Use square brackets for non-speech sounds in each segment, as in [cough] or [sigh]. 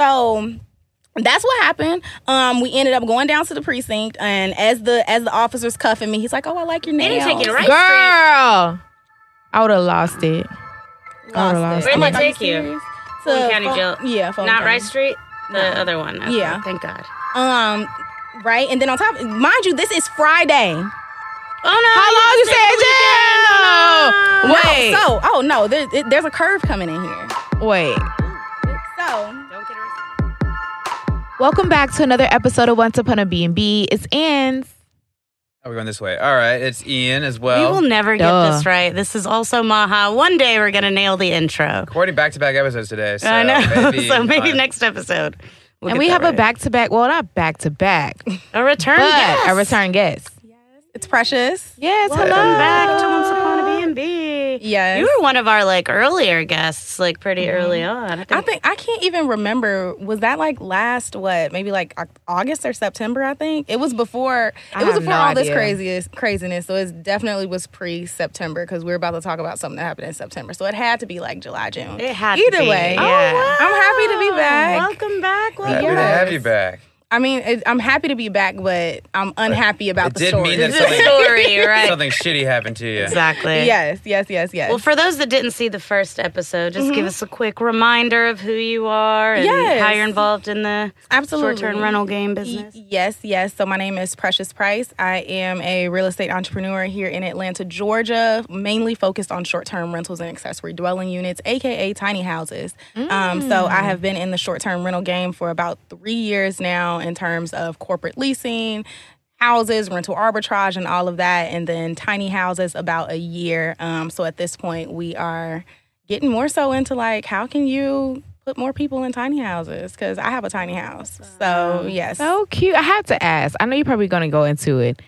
So that's what happened. Um, we ended up going down to the precinct, and as the as the officers cuffing me, he's like, "Oh, I like your They nails." didn't take you to right Girl, I would have lost it. I would've lost Where'd I'm they like, take you? serious?" Fulton To County Jail. Yeah, Fulton Not County. Rice Street, the other one. Okay, Yeah. Thank God. Um, right, and then on top, mind you, this is Friday. Oh no! How long you stay in jail? No, Wait, so oh no, there, it- there's a curve coming in here. wait. So Don't get arrested. Welcome back to another episode of Once Upon a B&B. It's Ann's. Oh, we're going this way. All right, it's Ian as well. We well. will never get Duh. this right. This is also Maha. One day we're gonna nail the intro. Recording back-to-back episodes today. So I know. Maybe, [laughs] so maybe next episode. we'll and we that have a back-to-back, well, not back-to-back, a return but guest. a return guest. Yes. It's precious. Yes, Welcome hello. back to Once Upon a B&B. Yes. You were one of our like earlier guests, like pretty Mm-hmm. early on. I think, I think I can't even remember. Was that like last what? Maybe like August or September? I think it was before. I It was before no all this idea. craziness. Craziness. So it definitely was pre-September because we are about to talk about something that happened in September. So it had to be like July, June. it had to Either be. way. Yeah. I'm happy to be back. Welcome back. Welcome Happy to have you back. I mean, it, I'm happy to be back, but I'm unhappy about It the did story. mean that The [laughs] something, story, [laughs] right? something shitty happened to you. Exactly. yes, yes, yes, yes. Well, for those that didn't see the first episode, just give us a quick reminder of who you are and Mm-hmm. Yes. how you're involved in the Absolutely. short-term rental game business. Y- yes, yes. So my name is Precious Price. I am a real estate entrepreneur here in Atlanta, Georgia, mainly focused on short-term rentals and accessory dwelling units, aka tiny houses. Um, so I have been in the short-term rental game for about three years now in terms of corporate leasing. Houses, rental arbitrage, and all of that, and then tiny houses about a year. Um, so at this point, we are getting more so into like, how can you put more people in tiny houses? Because I have a tiny house. So yes, So cute. I have to ask. I know you're probably going to go into it,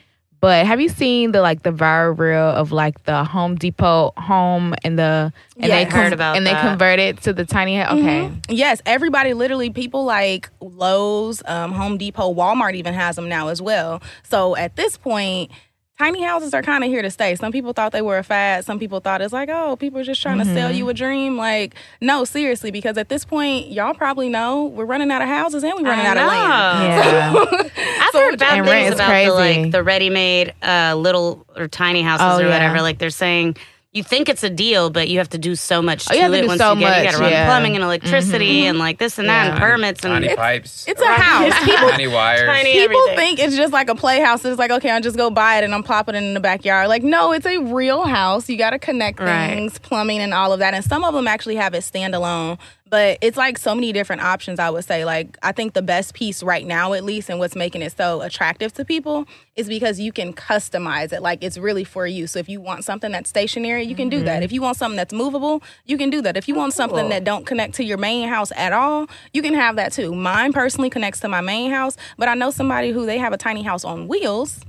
but have you seen the like the viral reel of like the Home Depot home and the and Yeah, they heard about and that. they converted to the tiny house? Okay. Yes, everybody, literally, people like Lowe's, um, Home Depot, Walmart even has them now as well. So at this point, tiny houses are kind of here to stay. Some people thought they were a fad. Some people thought it's like, oh, people are just trying to sell you a dream. Like, no, seriously, because at this point, y'all probably know we're running out of houses and we're running I out of land. [laughs] Yeah. I've heard bad things rent is about the like the ready-made uh, little or tiny houses Oh, or yeah. whatever. Like they're saying, you think it's a deal, but you have to do so much Oh, to have to it do once so you get it. You got to run yeah. plumbing and mm-hmm. electricity and like this and that and permits and Tiny pipes, It's a house. People tiny wires. Tiny- People everything. think it's just like a playhouse. It's like, okay, I'll just go buy it and I'm plopping it in the backyard. Like, no, it's a real house. You got to connect Right. things, plumbing, and all of that. And some of them actually have it standalone. But it's like so many different options, I would say. Like, I think the best piece right now, at least, and what's making it so attractive to people is because you can customize it. Like, it's really for you. So if you want something that's stationary, you can do that. Mm-hmm. If you want something that's movable, you can do that. If you oh, want something that don't connect to your main house at all, you can have that too. Mine personally connects to my main house, but I know somebody who they have a tiny house on wheels.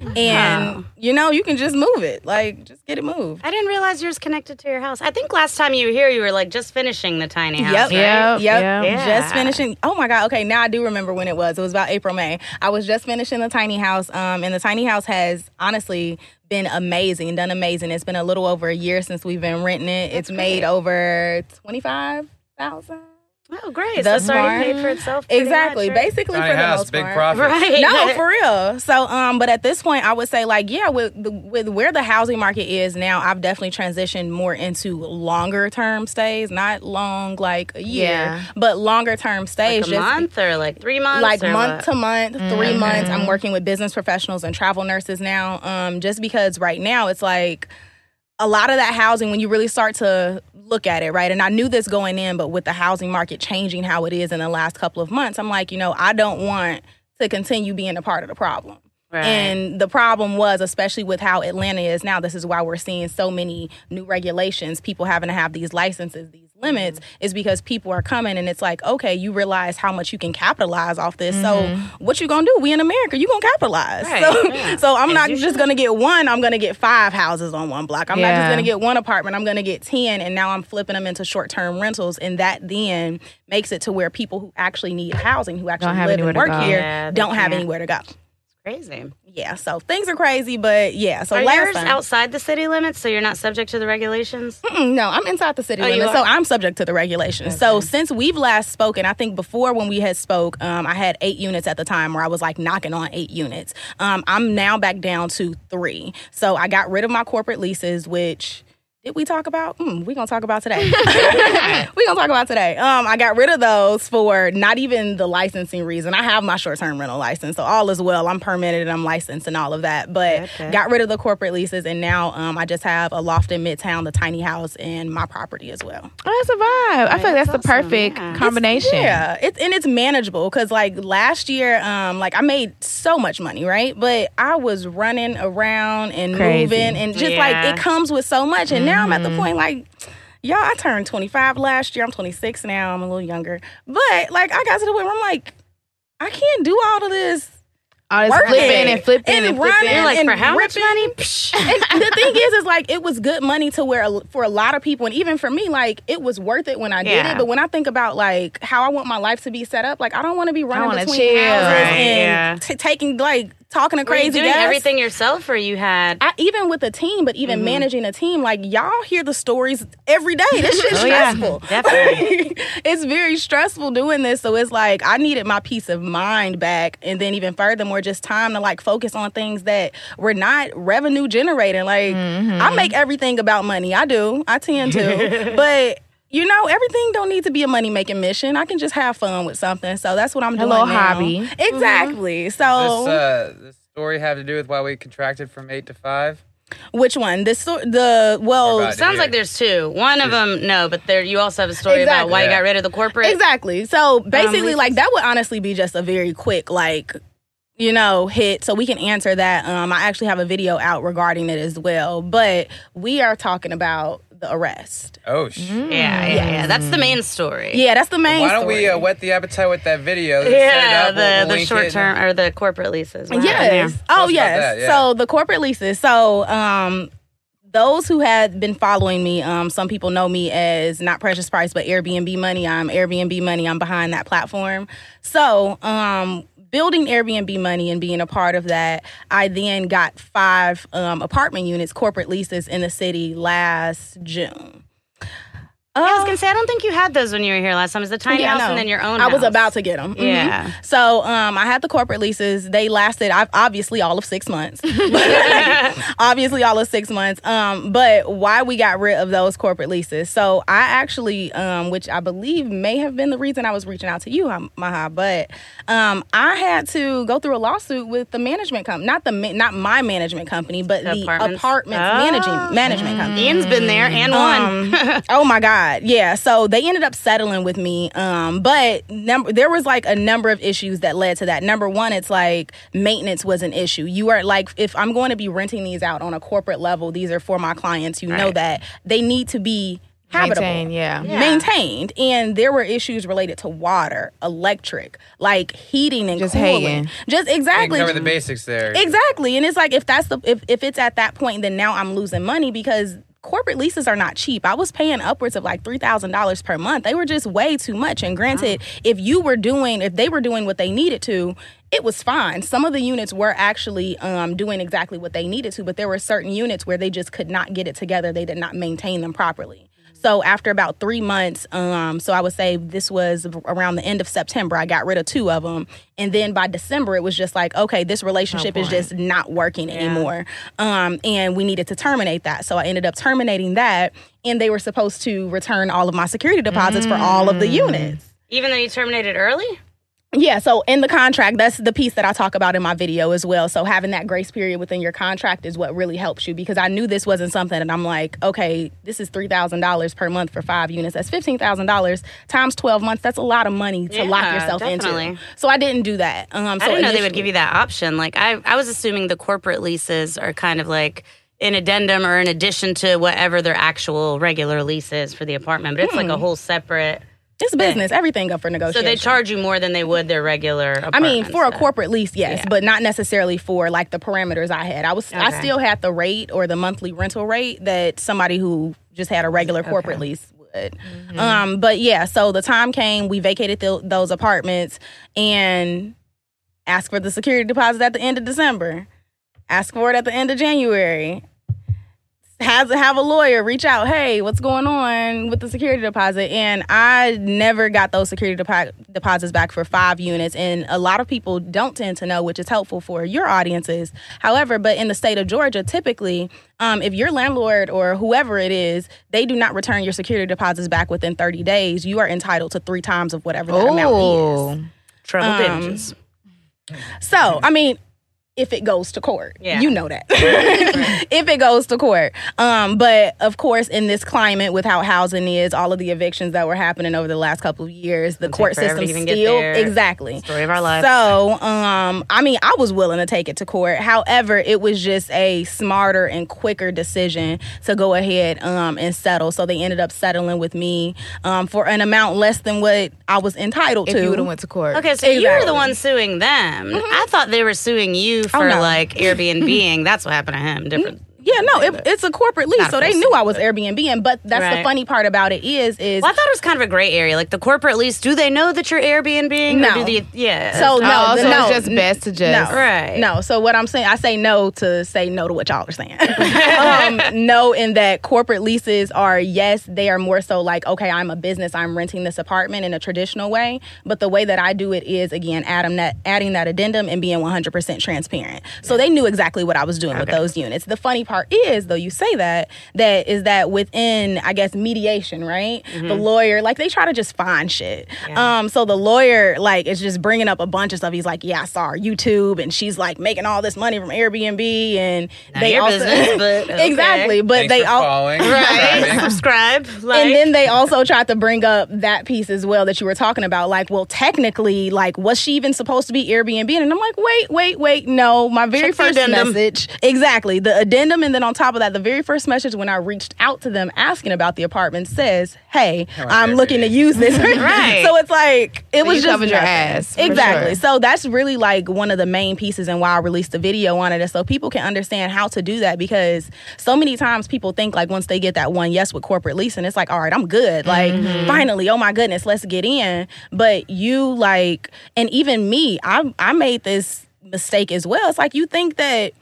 And you know, you can just move it. Like just get it moved. I didn't realize yours connected to your house. I think last time you were here, you were like just finishing the tiny house. Yep. right? Yep. Yep. Yeah. Just finishing. Oh my God. Okay. Now I do remember when it was. It was about April, May. I was just finishing the tiny house. Um, and the tiny house has honestly been amazing, done amazing. It's been a little over a year since we've been renting it. it's made over twenty five thousand. Oh, great. So already paid for itself. Exactly. much, right? Basically Tiny for the house, most big part. profit. Right. no, [laughs] for real. So, um, but at this point, I would say like, yeah, with the, with where the housing market is now, I've definitely transitioned more into longer term stays, not long like a year, Yeah. but longer term stays. like a month or like three months? like month what? to month, three months. I'm working with business professionals and travel nurses now. Um, just because right now it's like a lot of that housing when you really start to look at it, right? And I knew this going in, but with the housing market changing how it is in the last couple of months, I'm like, you know, I don't want to continue being a part of the problem. Right. And the problem was, especially with how Atlanta is now, this is why we're seeing so many new regulations, people having to have these licenses, these limits, Mm-hmm. is because people are coming and it's like, okay, you realize how much you can capitalize off this. So Mm-hmm. what you gonna do? We in America, you gonna capitalize. Right, So, yeah. [laughs] so I'm As not just should. gonna get one, I'm gonna get five houses on one block. I'm not just gonna get one apartment, I'm gonna get 10 and now I'm flipping them into short-term rentals and that then makes it to where people who actually need housing, who actually live and work here, Yeah, don't have can't. anywhere to go. It's crazy. Yeah, so things are crazy, but yeah. So Are last yours time, outside the city limits, so you're not subject to the regulations? No, I'm inside the city Oh, limits, so I'm subject to the regulations. So since we've last spoken, I think before when we had spoke, um, I had eight units at the time where I was like knocking on eight units. Um, I'm now back down to three. So I got rid of my corporate leases, which. Did we talk about? Mm, we gonna talk about today. [laughs] [laughs] we gonna talk about today. Um, I got rid of those for not even the licensing reason. I have my short term rental license, so all is well. I'm permitted and I'm licensed and all of that. But Okay. got rid of the corporate leases, and now um, I just have a loft in Midtown, the tiny house, and my property as well. Oh, that's a vibe. I feel like that's the awesome, perfect yeah. combination. Yeah, it's and it's manageable because like last year, um, like I made so much money, right? But I was running around and Crazy. moving, and just like it comes with so much. And now I'm at the point mm-hmm. like. Y'all, I turned 25 last year. I'm 26 now. I'm a little younger. But like I got to the point where I'm like, I can't do all of this All this flipping and flipping and and, running. flipping. Like, and for how much money? [laughs] and the thing is, is like it was good money to where for a lot of people, and even for me, like it was worth it when I did Yeah. it. But when I think about like how I want my life to be set up, like I don't want to be running between chill. houses Right, and yeah. t- taking like talking to Were you crazy doing everything yourself, or you had? I, even with a team, but Mm-hmm. even managing a team, like y'all hear the stories every day. This shit's [laughs] Oh, yeah. stressful. Definitely. [laughs] it's very stressful doing this. So it's like I needed my peace of mind back, and then even furthermore, just time to like focus on things that were not revenue generating. Like I make everything about money. I do. I tend to, [laughs] but. You know, everything don't need to be a money making mission. I can just have fun with something. So that's what I'm doing. A little now. hobby. Exactly. This, So uh, this story have to do with why we contracted from eight to five? which one? This the well Or about- Sounds like there's two. One of them, no, but there you also have a story about Exactly. why you got rid of the corporate. Exactly. So basically, leases? like that would honestly be just a very quick, like, you know, hit. So we can answer that. Um, I actually have a video out regarding it as well. But we are talking about the arrest. Oh, sh- Yeah, yeah, yeah. That's the main story. Yeah, that's the main. Why don't we story. uh, whet the appetite with that video? Set it Yeah, up, we'll- we'll the, the short it. term or the corporate leases. What happened there? Yes. Tell us Oh, yes. that, yeah. So the corporate leases. So um those who had been following me, um, some people know me as not Precious Price, but Airbnb Money. I'm Airbnb Money. I'm behind that platform. So, um, building Airbnb Money and being a part of that, I then got five um, apartment units, corporate leases in the city last June. Yeah, I was Uh, gonna say I don't think you had those when you were here last time. Is the tiny Yeah, house and then your own? I was about to get them. Yeah. So um, I had the corporate leases. They lasted I've obviously all of six months. [laughs] [laughs] obviously all of six months. Um, but why we got rid of those corporate leases? So I actually, um, which I believe may have been the reason I was reaching out to you, Maha. But um, I had to go through a lawsuit with the management company, not the ma- not my management company, but The the apartments? apartments, Oh. managing management company. Ian's been there and won. Um, oh my God. [laughs] Yeah. So they ended up settling with me. Um, but number there was like a number of issues that led to that. Number one, it's like maintenance was an issue. You are like, if I'm going to be renting these out on a corporate level, these are for my clients. You know that they need to be habitable. Maintain, yeah. Yeah. Maintained, and there were issues related to water, electric, like heating and Just cooling. hating. Just exactly. cover the basics there. Exactly. And it's like if that's the if, if it's at that point, then now I'm losing money because corporate leases are not cheap. I was paying upwards of like three thousand dollars per month. They were just way too much. And granted, if you were doing if they were doing what they needed to, it was fine. Some of the units were actually um, doing exactly what they needed to, but there were certain units where they just could not get it together. They did not maintain them properly. So after about three months, um, so I would say this was around the end of September, I got rid of two of them, and then by December it was just like, okay, this relationship is just not working anymore, um, and we needed to terminate that. So I ended up terminating that, and they were supposed to return all of my security deposits for all of the units. Even though you terminated early. Yeah, so in the contract, that's the piece that I talk about in my video as well. So having that grace period within your contract is what really helps you because I knew this wasn't something that I'm like, okay, this is three thousand dollars per month for five units. That's fifteen thousand dollars times twelve months. That's a lot of money to lock yourself definitely. into. So I didn't do that. Um, so I didn't know they would give you that option. Like I, I was assuming the corporate leases are kind of like an addendum or in addition to whatever their actual regular lease is for the apartment, but it's like a whole separate. It's business. Everything up for negotiation. So they charge you more than they would their regular. I mean, for a corporate lease, yes, Yeah. but not necessarily for like the parameters I had. I was, I still had the rate or the monthly rental rate that somebody who just had a regular corporate lease would. Um, but yeah, so the time came, we vacated th- those apartments, and Ask for the security deposit at the end of December. Ask for it at the end of January. Has have a lawyer reach out. Hey, what's going on with the security deposit? And I never got those security depo- deposits back for five units. And a lot of people don't tend to know, which is helpful for your audiences. However, but in the state of Georgia, typically, um, if your landlord or whoever it is, they do not return your security deposits back within 30 days, you are entitled to three times of whatever that amount is. Oh, Trouble Um, damages. So, I mean, if it goes to court, Yeah. you know that. [laughs] if it goes to court, um, but of course, in this climate with how housing is, all of the evictions that were happening over the last couple of years, the It'll court system to even get still there. exactly. Story of our lives. So, um, I mean, I was willing to take it to court. However, it was just a smarter and quicker decision to go ahead um, and settle. So they ended up settling with me um, for an amount less than what I was entitled if to. you would have went to court. Okay, so you were the one suing them. I thought they were suing you Oh, for no. like [laughs] Airbnb. That's what happened to him. Different. Yeah, no, it, it's a corporate lease, so they knew I was Airbnb. But that's the funny part about it is, is Well, I thought it was kind of a gray area. Like the corporate lease, do they know that you're Airbnb? No. They, yeah. so no, Oh, the- so no, it's just best to just no, Right. No, so what I'm saying, I say no to say no to what y'all are saying. [laughs] um, no, in that corporate leases are yes, they are more so like okay, I'm a business, I'm renting this apartment in a traditional way, but the way that I do it is again adding that adding that addendum and being 100% transparent. So they knew exactly what I was doing with those units. The funny part is, though, you say that that is that within I guess mediation, right? The lawyer like they try to just find shit. Um, so the lawyer like is just bringing up a bunch of stuff. He's like, yeah, I saw her YouTube, and she's like making all this money from Airbnb, and Not they your also business, but [laughs] okay. exactly, but Thanks they for all. following. [laughs] right. [laughs] Subscribe. Like. And then they also tried to bring up that piece as well that you were talking about. Like, well, technically, like, was she even supposed to be Airbnb? And I'm like, wait, wait, wait, no. My very Check first message, exactly, the addendum, and then on top of that, the very first message when I reached out to them asking about the apartment says, "Hey, on I'm Airbnb. looking to use this." [laughs] [laughs] Right. So it's like it So was you just covered your ass, Exactly. sure. So that's really like one of the main pieces and why I released the video on it is so people can understand how to do that because so many times people think like once they get that one yes with corporate leasing, it's like, all right, I'm good. Like Mm-hmm. finally, oh my goodness, let's get in. But you like and even me, I I made this mistake as well. It's like you think that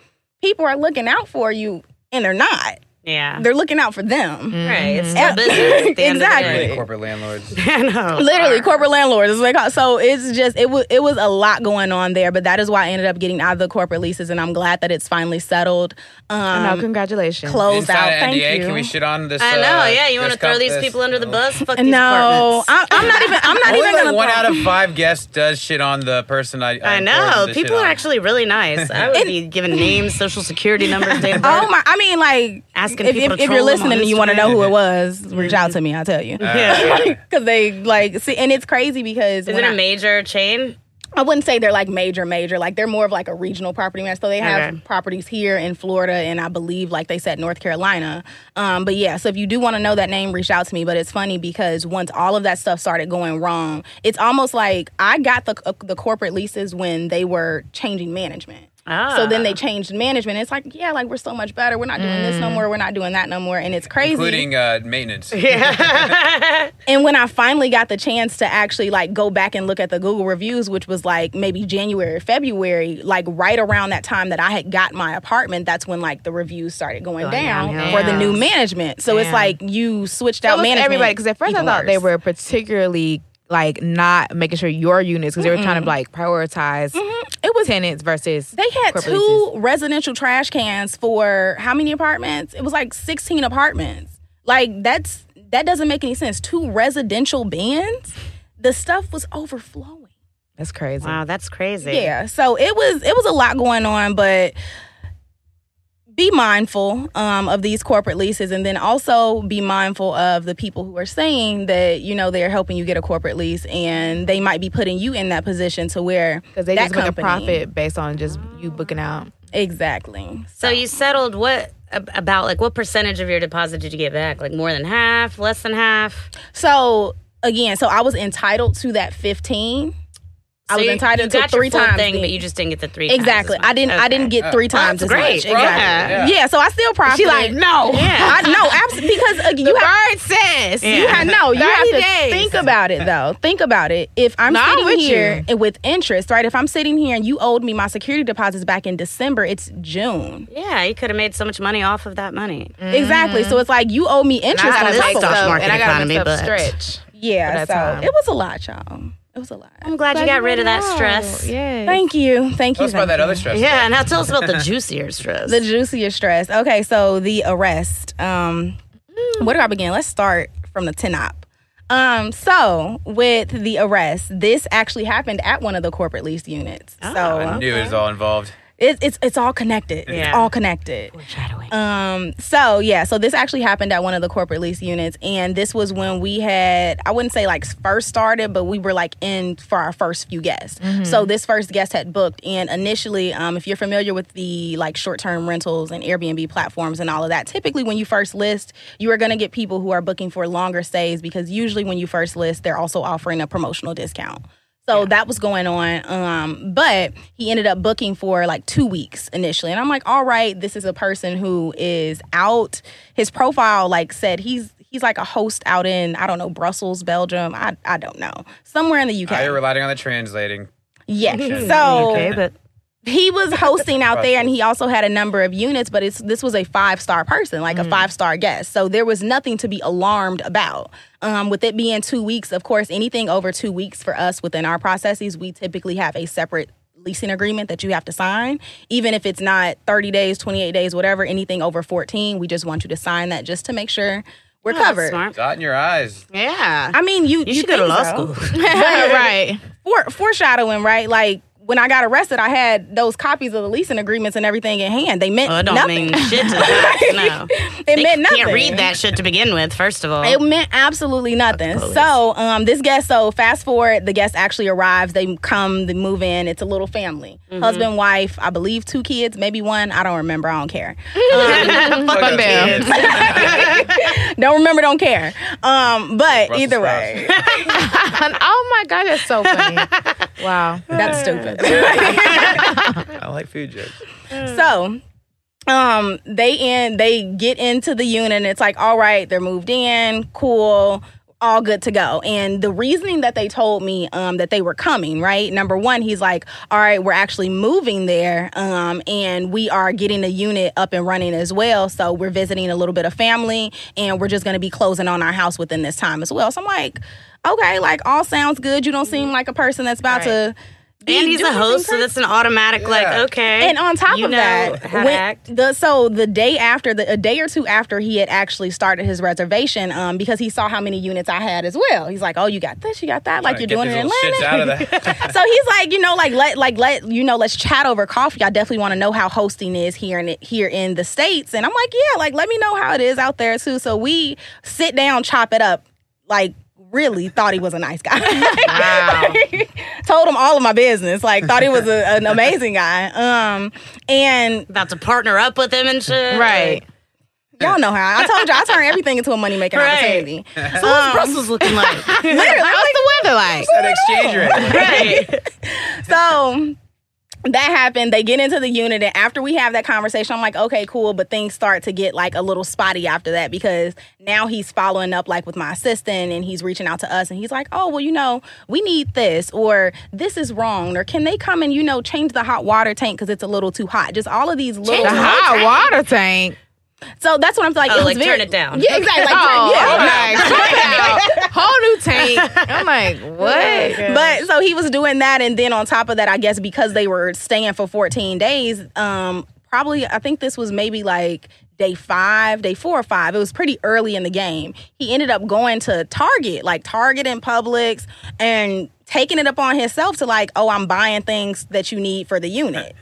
people are looking out for you and they're not. Yeah. They're looking out for them. right. It's Yeah. still business. At the end of the Exactly. day. Corporate landlords. [laughs] I know. literally corporate landlords is like so it's just it was it was a lot going on there but that is why i ended up getting out of the corporate leases and i'm glad that it's finally settled um no, congratulations. closed Inside out an thank NDA, you Can we shit on this? I know. uh, yeah. You want to throw comp- these people under the [laughs] bus? Fuck these no. I'm, I'm not even i'm not Only even like gonna one throw- out of five guests does shit on the person I. I, I know. implore them to People are on. actually really nice. I [laughs] would be giving names, social security numbers, date of birth. Oh my! I mean, like, Asking if, people if, to if you're listening and you want to know who it was, reach out to me. I'll tell you. Yeah. Because [laughs] they like see, and it's crazy because Is when it a I- major chain? I wouldn't say they're like major, major. Like they're more of like a regional property man. So they have Okay. properties here in Florida and I believe, like they said, North Carolina. Um, but yeah, so if you do want to know that name, reach out to me. But it's funny because once all of that stuff started going wrong, it's almost like I got the uh, the corporate leases when they were changing management. Ah. So then they changed management. It's like, yeah, like we're so much better. We're not doing this no more. We're not doing that no more. And it's crazy. including uh, maintenance. [laughs] [laughs] And when I finally got the chance to actually like go back and look at the Google reviews, which was like maybe January, February, like right around that time that I had got my apartment, that's when like the reviews started going, Going down downhill. for the new management. So it's like you switched out was management. everybody because at first I even thought they were particularly like not making sure your units because they were trying to like prioritize mm-hmm. It was tenants versus They had two leases. residential trash cans for how many apartments? It was like 16 apartments. Like that's that doesn't make any sense. Two residential bins. The stuff was overflowing. That's crazy. wow, that's crazy. Yeah. So it was it was a lot going on, but be mindful um, of these corporate leases and then also be mindful of the people who are saying that you know they're helping you get a corporate lease and they might be putting you in that position to where Because they that just make a profit based on just you booking out. exactly So you settled what about like what percentage of your deposit did you get back? Like more than half, less than half? So again, so I was entitled to that 15. I was you- entitled you to got three your full times. thing, the- but you just didn't get the three. times exactly. as. I didn't. I didn't get three times that's as great. much. Yeah. Exactly. Yeah. Yeah. So I still profited. She like, no. Yeah. [laughs] I know, absolutely. Because uh, you The have, bird says. Yeah. you have no. You have to days. think about it though. Think about it. If I'm No, I'm sitting with here you. with interest, right? If I'm sitting here and you owed me my security deposits back in December, it's June. Yeah, you could have made so much money off of that money. Exactly. So it's like you owe me And interest I got this a top of stock market and I got a economy, but- stretch. Yeah. So it was a lot, y'all. It was a lot. I'm glad you got rid of that stress. Yeah. Thank you. Thank Tell you. us about thank that you. other stress. Yeah, now tell us about the juicier stress. The juiciest stress. Okay, so the arrest. Um, where do I begin? Let's start from the TNOP. Um, so with the arrest, this actually happened at one of the corporate lease units. Oh, so I knew it was all involved. It, it's it's all connected. It's Yeah. all connected. Um, so yeah, so this actually happened at one of the corporate lease units, and this was when we had I wouldn't say like first started, but we were like in for our first few guests. So this first guest had booked, and initially, um, if you're familiar with the like short term rentals and Airbnb platforms and all of that, typically when you first list, you are going to get people who are booking for longer stays because usually when you first list, they're also offering a promotional discount. So that was going on. Um, but he ended up booking for like two weeks initially. And I'm like, all right, this is a person who is out. His profile like said he's he's like a host out in, I don't know, Brussels, Belgium. I I don't know. Somewhere in the UK. Now you're relying on the translating. yeah. So [laughs] okay, but he was [laughs] hosting out there and he also had a number of units but it's this was a five star person like a five star guest so there was nothing to be alarmed about um, with it being two weeks of course anything over two weeks for us within our processes we typically have a separate leasing agreement that you have to sign even if it's not 30 days 28 days whatever anything over 14 we just want you to sign that just to make sure we're Oh, covered smart. Dot in your eyes. Yeah, i mean you you should go to law so. school. [laughs] [laughs] right. for, foreshadowing, right? Like when I got arrested, I had those copies of the leasing agreements and everything in hand. They meant Oh, it don't nothing. mean [laughs] shit to them. No, it they meant nothing. can't read that shit to begin with. First of all, It meant absolutely nothing. So, um, this guest, so fast forward, the guest actually arrives. They come, they move in. It's a little family, Mm-hmm. husband, wife, I believe two kids, maybe one. I don't remember. I don't care. [laughs] Fuck them. [laughs] don't remember. Don't care. Um, but Brussels either way, oh my god, that's so funny. wow. that's stupid. [laughs] I like food jokes. So, um, they in they get into the unit and it's like, all right, they're moved in, cool, all good to go. And the reasoning that they told me um that they were coming, right? Number one, he's like, all right, we're actually moving there, um, and we are getting the unit up and running as well. So we're visiting a little bit of family and we're just gonna be closing on our house within this time as well. So I'm like, okay, like all sounds good. You don't seem like a person that's about to be and he's a host, so that's an automatic like okay. and on top you of know that, how to when- act. the so the day after the a day or two after he had actually started his reservation, um, because he saw how many units I had as well. He's like, "Oh, you got this, you got that, like you're doing it in these little shits out of Atlanta." [laughs] so he's like, you know, like let like let you know, let's chat over coffee. I definitely want to know how hosting is here in here in the states, and I'm like, yeah, like let me know how it is out there too. So we sit down, chop it up, like. Really thought he was a nice guy. [laughs] Wow. [laughs] Told him all of my business. Like thought he was a, an amazing guy. Um, and about to partner up with him and shit. Right. Y'all know how I told you I turn everything into a money making Right. opportunity. So what's Brussels looking like? [laughs] Literally, What's the weather like? That exchange rate. right. so that happened. They get into the unit, and after we have that conversation, I'm like, okay, cool. But things start to get like a little spotty after that because now he's following up like with my assistant, and he's reaching out to us, and he's like, oh, well, you know, we need this, or this is wrong, or can they come and you know change the hot water tank because it's a little too hot? Just all of these little. The hot water tank. So that's what I'm like. Oh, it was like, very, turn it down. Yeah, exactly. Like, [laughs] Oh, [laughs] turn, yeah, I'm like, check out. Whole new tank. I'm like, [laughs] what? But so he was doing that, and then on top of that, I guess because they were staying for 14 days, um, probably I think this was maybe like day five, day four or five. It was pretty early in the game. He ended up going to Target, like Target and Publix, and taking it upon himself to like, oh, I'm buying things that you need for the unit.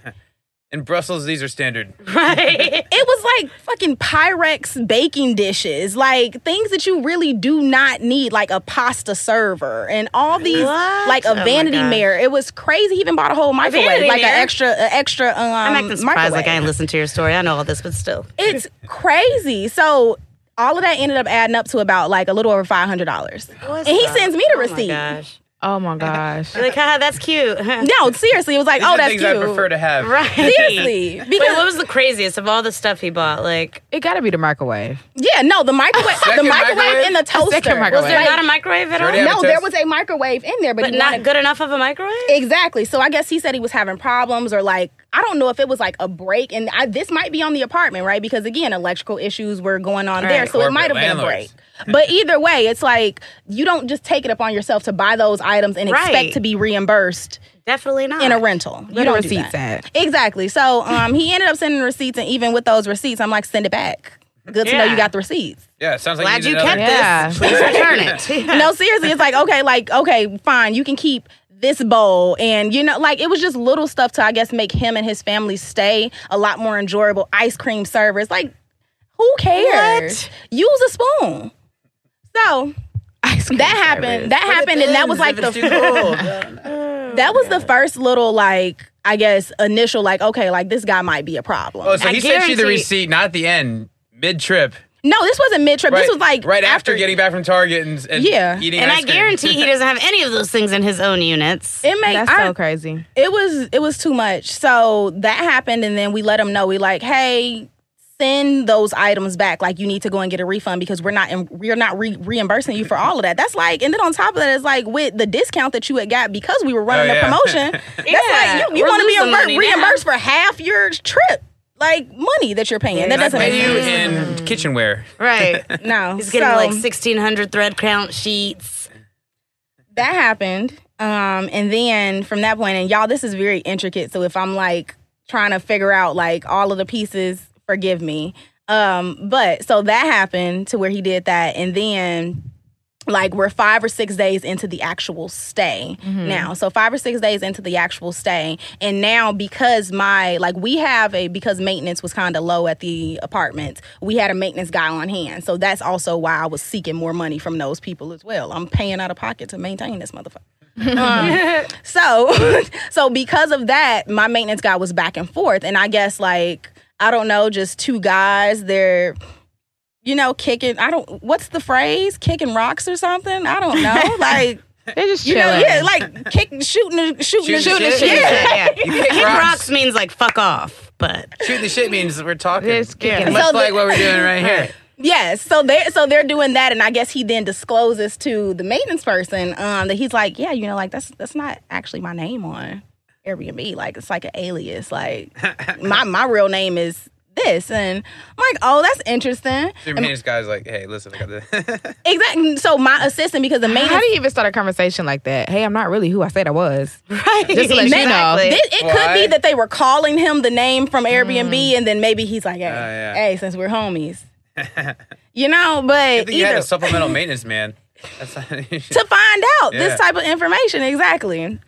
In Brussels, these are standard. [laughs] Right. it was like fucking Pyrex baking dishes, like things that you really do not need, like a pasta server and all these, What? like a Oh vanity mirror. It was crazy. He even bought a whole microwave, vanity like an extra, an extra. Um, I'm acting surprised microwave. like I ain't listened to your story. I know all this, but still. It's crazy. So. All of that ended up adding up to about like a little over five hundred dollars, and he sends me the Oh my receipt. Gosh. Oh my [laughs] gosh. Like, haha, that's cute. [laughs] No, seriously, it was like, These oh, are that's things cute. I prefer to have. right. [laughs] Seriously, Wait, because what was the craziest of all the stuff he bought? Like, It got to be the microwave. yeah, no, the microwave, the microwave, microwave? and the toaster. Second was microwave. was there like- not a microwave at all? No, there was a microwave in there, but, But he not wanted- good enough of a microwave? Exactly. So I guess he said he was having problems or like I don't know if it was like a break and I, this might be on the apartment, right? Because again, electrical issues were going on there, Right. so it might have been a break. [laughs] But either way, it's like you don't just take it upon yourself to buy those items and Right. expect to be reimbursed Definitely not. in a rental. Where you don't do receipts that. at? Exactly. So um, he ended up sending receipts, and even with those receipts, I'm like, send it back. Good to know you got the receipts. Yeah, sounds like Glad you, you kept another- Yeah. this. Please return it. Yeah. [laughs] No, seriously, it's like okay, like okay, fine, you can keep this bowl, and you know, like it was just little stuff to I guess make him and his family stay a lot more enjoyable. Ice cream servers, like who cares? Use a spoon. So Ice cream that service. happened. That happened, and that was like the too cold. I don't know. that was the first little like I guess initial like okay, like this guy might be a problem. Oh, so I he sent you the receipt, not at the end, mid trip. No, this wasn't mid trip. Right, This was like right after, getting back from Target and, and Yeah. eating And I cream. guarantee he doesn't have any of those things in his own units. It makes That's I, so crazy. it was it was too much. So that happened, and then we let him know. We like, hey, send those items back. Like you need to go and get a refund because we're not in, we're not re- reimbursing you for all of that. That's like, and then on top of that, it's like with the discount that you had got because we were running Oh, the yeah. promotion. [laughs] that's Yeah, like you, you want to be losing reimbursed, now. reimbursed for half your trip, like money that you're paying. that doesn't pay make you in kitchenware. Right. [laughs] No, He's getting So- like 1,600 thread count sheets. that happened. Um, and then from that point, and y'all, this is very intricate. So if I'm like trying to figure out like all of the pieces, forgive me. Um, but so that happened to where he did that, and then like we're five or six days into the actual stay now. So five or six days into the actual stay, and now because my like we have a because maintenance was kind of low at the apartment, we had a maintenance guy on hand. So that's also why I was seeking more money from those people as well. I'm paying out of pocket to maintain this motherfucker. [laughs] Um, so [laughs] so because of that, my maintenance guy was back and forth, and I guess like I don't know, just two guys. They're you know kicking. I don't. What's the phrase? Kicking rocks or something? I don't know. [laughs] Like They're just you know, yeah, like kick, shooting, the, shooting, the, Shooting the shit. shit. Yeah. You kick Kick rocks. rocks means like fuck off, but shooting the shit means we're talking. It's kicking. Much So the- like what we're doing right [laughs] here. Yes, so they so they're doing that, and I guess he then discloses to the maintenance person um, that he's like, yeah, you know, like that's that's not actually my name on Airbnb. Like it's like an alias. Like [laughs] my my real name is this, and I'm like, oh, that's interesting. Your maintenance guy's like, hey, listen, I got this. [laughs] Exactly. So my assistant, because the maintenance. How maintenance do you even start a conversation like that? Hey, I'm not really who I said I was. [laughs] right. Just to let you know. Exactly. It, it could Why? be that they were calling him the name from Airbnb, mm. and then maybe he's like, "Hey, oh, yeah. hey, since we're homies, [laughs] you know." But I think you had either a supplemental maintenance man. That's not, to find out Yeah. this type of information exactly.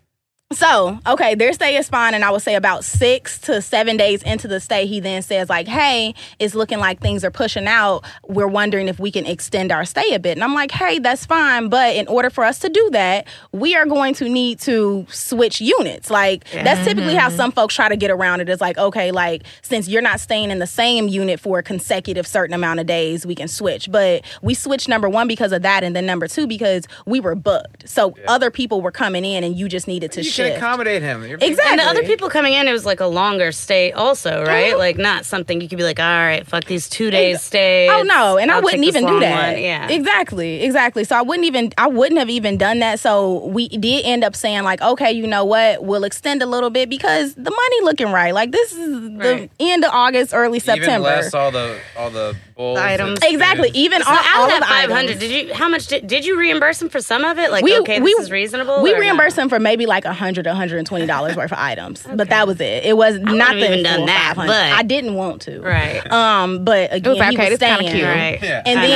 So, okay, their stay is fine, and I would say about six to seven days into the stay, he then says, like, hey, it's looking like things are pushing out. We're wondering if we can extend our stay a bit. And I'm like, hey, that's fine, but in order for us to do that, we are going to need to switch units. Like, that's typically how mm-hmm. some folks try to get around it. It's like, okay, like, since you're not staying in the same unit for a consecutive certain amount of days, we can switch. But we switched number one because of that, and then number two because we were booked. So other people were coming in, and you just needed to you shift. can accommodate him. You're Exactly. And the other people coming in, it was like a longer stay, also, right? Mhm. Like not something you could be like, all right, fuck these two days stay. Oh no, and I I'll wouldn't even do that. one. Yeah, exactly, exactly. So I wouldn't even, I wouldn't have even done that. So we did end up saying like, okay, you know what, we'll extend a little bit because the money looking right. Like this is the Right. end of August, early September. Even September. less all the all the bowls The items. exactly. spoons. Even So all, out all of of that five hundred, did you? How much did did you reimburse him for some of it? Like, We- okay, we- this is reasonable. We or no? reimbursed them for maybe like 100 120 dollars worth of items, but that was it. It was not the even done that, but- I didn't want to. Right. Um, but again, was like, he okay, was this kinda staying. cute. Right. Yeah. And I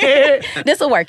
then [laughs] [laughs] this will work.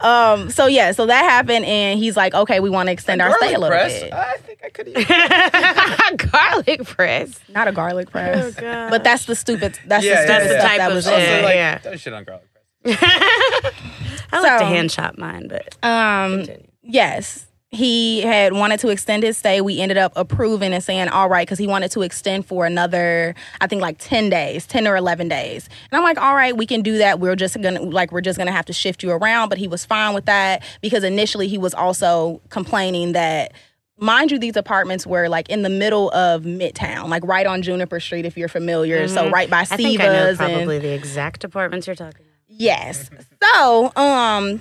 Um. So yeah. So that happened, and he's like, "Okay, we want to extend our stay a Garlic little press. bit." I think I could eat. [laughs] Garlic press. Not a garlic press, God. but that's the stupid. That's Yeah, the stupid yeah. stuff Type that of was shit. in Also, like, Yeah. don't shit on garlic press. [laughs] I like to hand chop mine, but Um. continue. Yes. He had wanted to extend his stay. We ended up approving and saying, all right, because he wanted to extend for another, I think like 10 days, 10 or 11 days. And I'm like, all right, we can do that. We're just going to, like, we're just going to have to shift you around. But he was fine with that because initially he was also complaining that mind you, these apartments were like in the middle of Midtown, like right on Juniper Street, if you're familiar. So right by Mm-hmm. I think I know Siva's and probably the exact apartments you're talking about. Yes. So, um,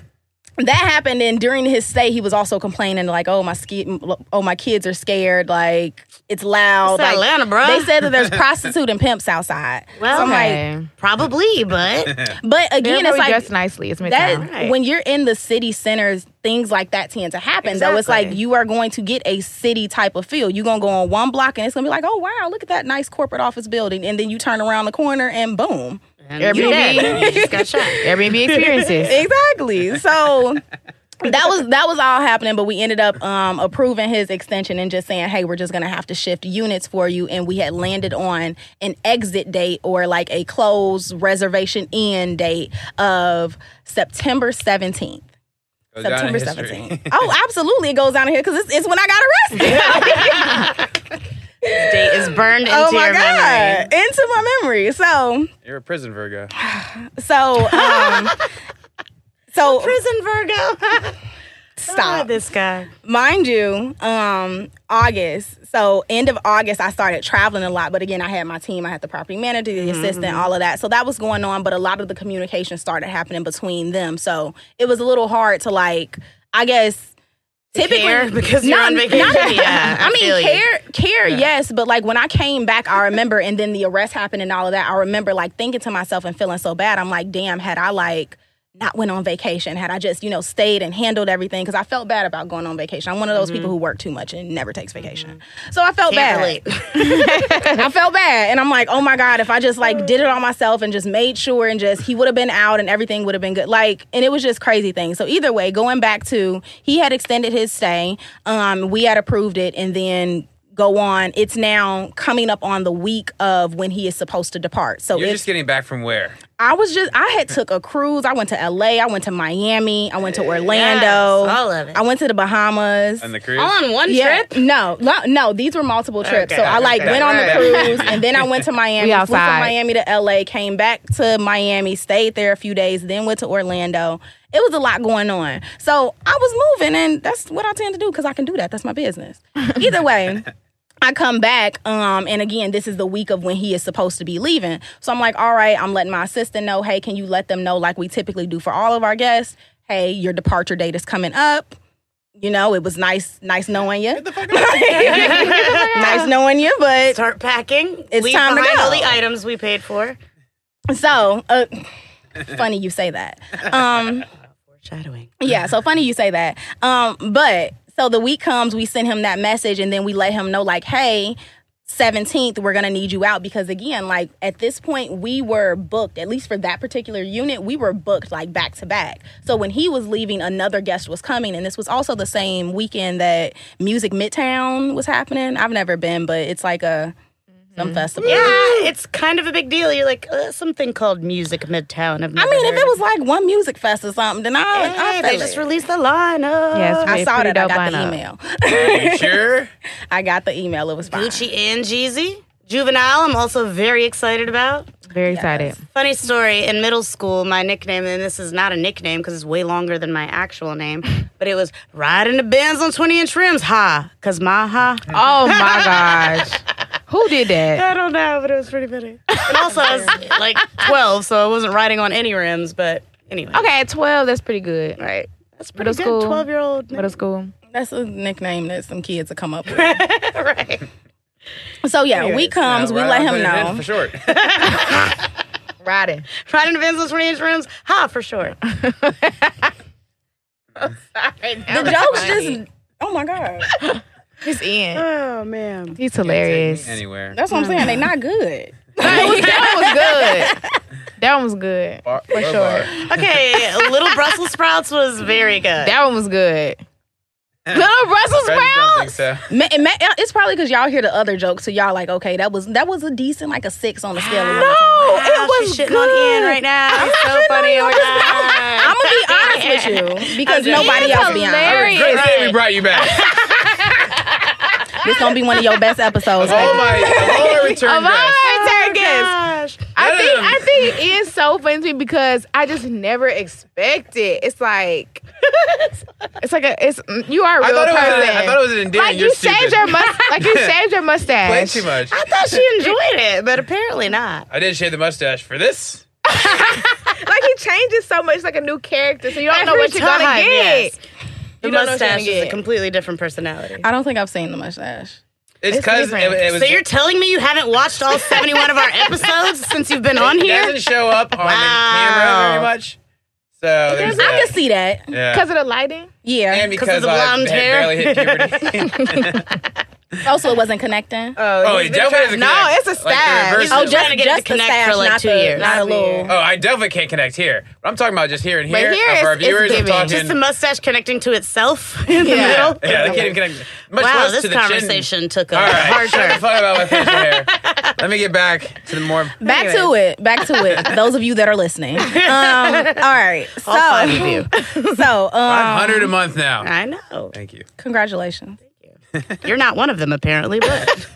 that happened, and during his stay, he was also complaining like, "Oh my ski, oh my kids are scared. Like it's loud. It's like, Atlanta, bro They said that there's [laughs] prostitute and pimps outside. Well, so I'm like, Okay. Probably, but [laughs] but again, it's like dressed nicely. It's that. Right. when you're in the city centers, things like that tend to happen. Though it's like you are going to get a city type of feel. You're gonna go on one block, and it's gonna be like, "Oh wow, look at that nice corporate office building," and then you turn around the corner, and boom. And Airbnb. you dead. Just got shot. [laughs] Airbnb [laughs] experiences. exactly. So that was that was all happening, but we ended up um, approving his extension and just saying, "Hey, we're just gonna have to shift units for you." And we had landed on an exit date or like a close reservation in date of September seventeenth. Goes down in September seventeenth. Oh, absolutely, it goes down here because it's, it's when I got arrested. [laughs] Date is burned into oh my your god, memory. into my memory. So You're a prison Virgo. so um, [laughs] so Prison Virgo. [laughs] stop. this guy. mind you, um, August. So end of August, I started traveling a lot. But again, I had my team. I had the property manager, the Mm-hmm, assistant, all of that. So that was going on. But a lot of the communication started happening between them. So it was a little hard to like, I guess. Typically, care [laughs] because you're on vacation? Yeah, I I, mean, feel you. care, care, yes, but like when I came back, I remember, and then the arrest happened and all of that. I remember like thinking to myself and feeling so bad. I'm like, damn, had I like not went on vacation, had I just you know stayed and handled everything, because I felt bad about going on vacation. I'm one of those people who work too much and never takes vacation, so I felt Can't bad. [laughs] I felt bad, and I'm like, oh my god, if I just like did it all myself and just made sure and just he would have been out and everything would have been good. Like, and it was just crazy things. So either way, going back to he had extended his stay, um, we had approved it, and then go on. It's now coming up on the week of when he is supposed to depart. So You're just getting back from where? I was just I had took a cruise. I went to LA. I went to Miami. I went to Orlando. Yes, all of it. I went to the Bahamas. And the cruise? All on one Yeah, trip? no, no, no. These were multiple trips. Okay, so I like okay, went on the cruise, and then I went to [laughs] Miami. We Flew from. Miami to LA, came back to Miami, stayed there a few days, then went to Orlando. It was a lot going on. So I was moving, and that's what I tend to do because I can do that. That's my business. [laughs] Either way. I come back, um, and again, this is the week of when he is supposed to be leaving. So I'm like, all right, I'm letting my assistant know, hey, can you let them know, like we typically do for all of our guests, hey, your departure date is coming up. You know, it was nice, nice knowing you. [laughs] nice knowing you, but Start packing. It's Leave time to behind all the items we paid for. so uh, funny you say that. Um, Foreshadowing. yeah, so funny you say that. Um, but so the week comes, we send him that message, and then we let him know, like, hey. 17th we're going to need you out because again like at this point we were booked at least for that particular unit we were booked like back to back so when he was leaving another guest was coming and this was also the same weekend that music midtown was happening i've never been but it's like a some festival Yeah, it's kind of a big deal. You're like, uh, something called Music Midtown. I've I never mean, if it was like one music fest or something, then I, Hey, I they feel just it. released the lineup. Yes, I saw that. I dope got the lineup. [laughs] email. You sure? I got the email. It was fine. Gucci and Jeezy. Juvenile, I'm also very excited about. Very excited. Funny story. In middle school, my nickname, and this is not a nickname because it's way longer than my actual name, [laughs] but it was riding the Benz on 20 inch rims. Ha. Because my ha. Oh my [laughs] gosh. Who did that? I don't know, but it was pretty funny. And also, I was [laughs] like 12, so I wasn't riding on any rims, but anyway. Okay, at 12, that's pretty good. Right. That's pretty Middle good. school. 12 year old. Middle school. That's a nickname that some kids will come up with. right. So yeah, Anyways, week comes. Yeah, we right let him putting it in know. For short. [laughs] Riding. Riding the Benz on 20 inch rims. Ha, for sure. [laughs] The jokes just. Oh my god. [laughs] He's in. Oh, man. He's hilarious. Anywhere. That's what I'm saying. They not good. that one was good. That one was good. Bar- for bar- sure. bar. Okay, Little Brussels sprouts was very good. That one was good. Little Brussels Friends sprouts. so. Ma- ma- It's probably because y'all hear the other jokes, so y'all like, okay, that was that was a decent, like a six on the scale. of one to. No, it was She's shitting on Ian right now. He's so funny. Oh my I'm gonna be [laughs] honest with you because nobody Ian's else be honest. hilarious. Great that we brought you back. [laughs] This gonna be one of your best episodes. oh baby. my, of all our return Of guests. our return oh guests. I think. I think Ian's so funny to me because I just never expect it. It's like it's like a it's you are a I real thought, it was person. an, I thought it was an endearing. like You're you shaved stupid. your must like you [laughs] shaved your mustache. Way too much. I thought she enjoyed it, but apparently not. I did shave the mustache for this. [laughs] Like he changes so much like a new character, so you don't know Every what you're gonna get. yes. The You don't know what you're mustache gonna is a completely different personality. I don't think I've seen the mustache. It's It's because it, it was. So you're telling me you haven't watched all 71 of our [laughs] episodes since you've been on here? it here? doesn't show up on the camera very much. So there's I that. can see that. Yeah. Because of the lighting? Yeah. and because of the I blonde had hair? barely hit puberty. [laughs] [laughs] also, it wasn't connecting. oh, it definitely doesn't No, connect. it's a Like stash. reverse oh, of- just, trying to get just to connect stash, for, like, two the, years. Not a little. Oh, I definitely can't connect here. But I'm talking about just here and But here. here Uh, for our it's- it's viewers, I'm talking. Just the mustache connecting to itself [laughs] in the Yeah. middle? yeah, they can't even connect. Much Wow, less this to the chin. conversation took a All right, hard turn. fuck about my facial hair. [laughs] Let me get back to the more. Back to it. Back to it. [laughs] Those of you that are listening. Um, all right. So, All five of you. so um, 500 a month now. I know. Thank you. congratulations. You're not one of them, apparently, but [laughs]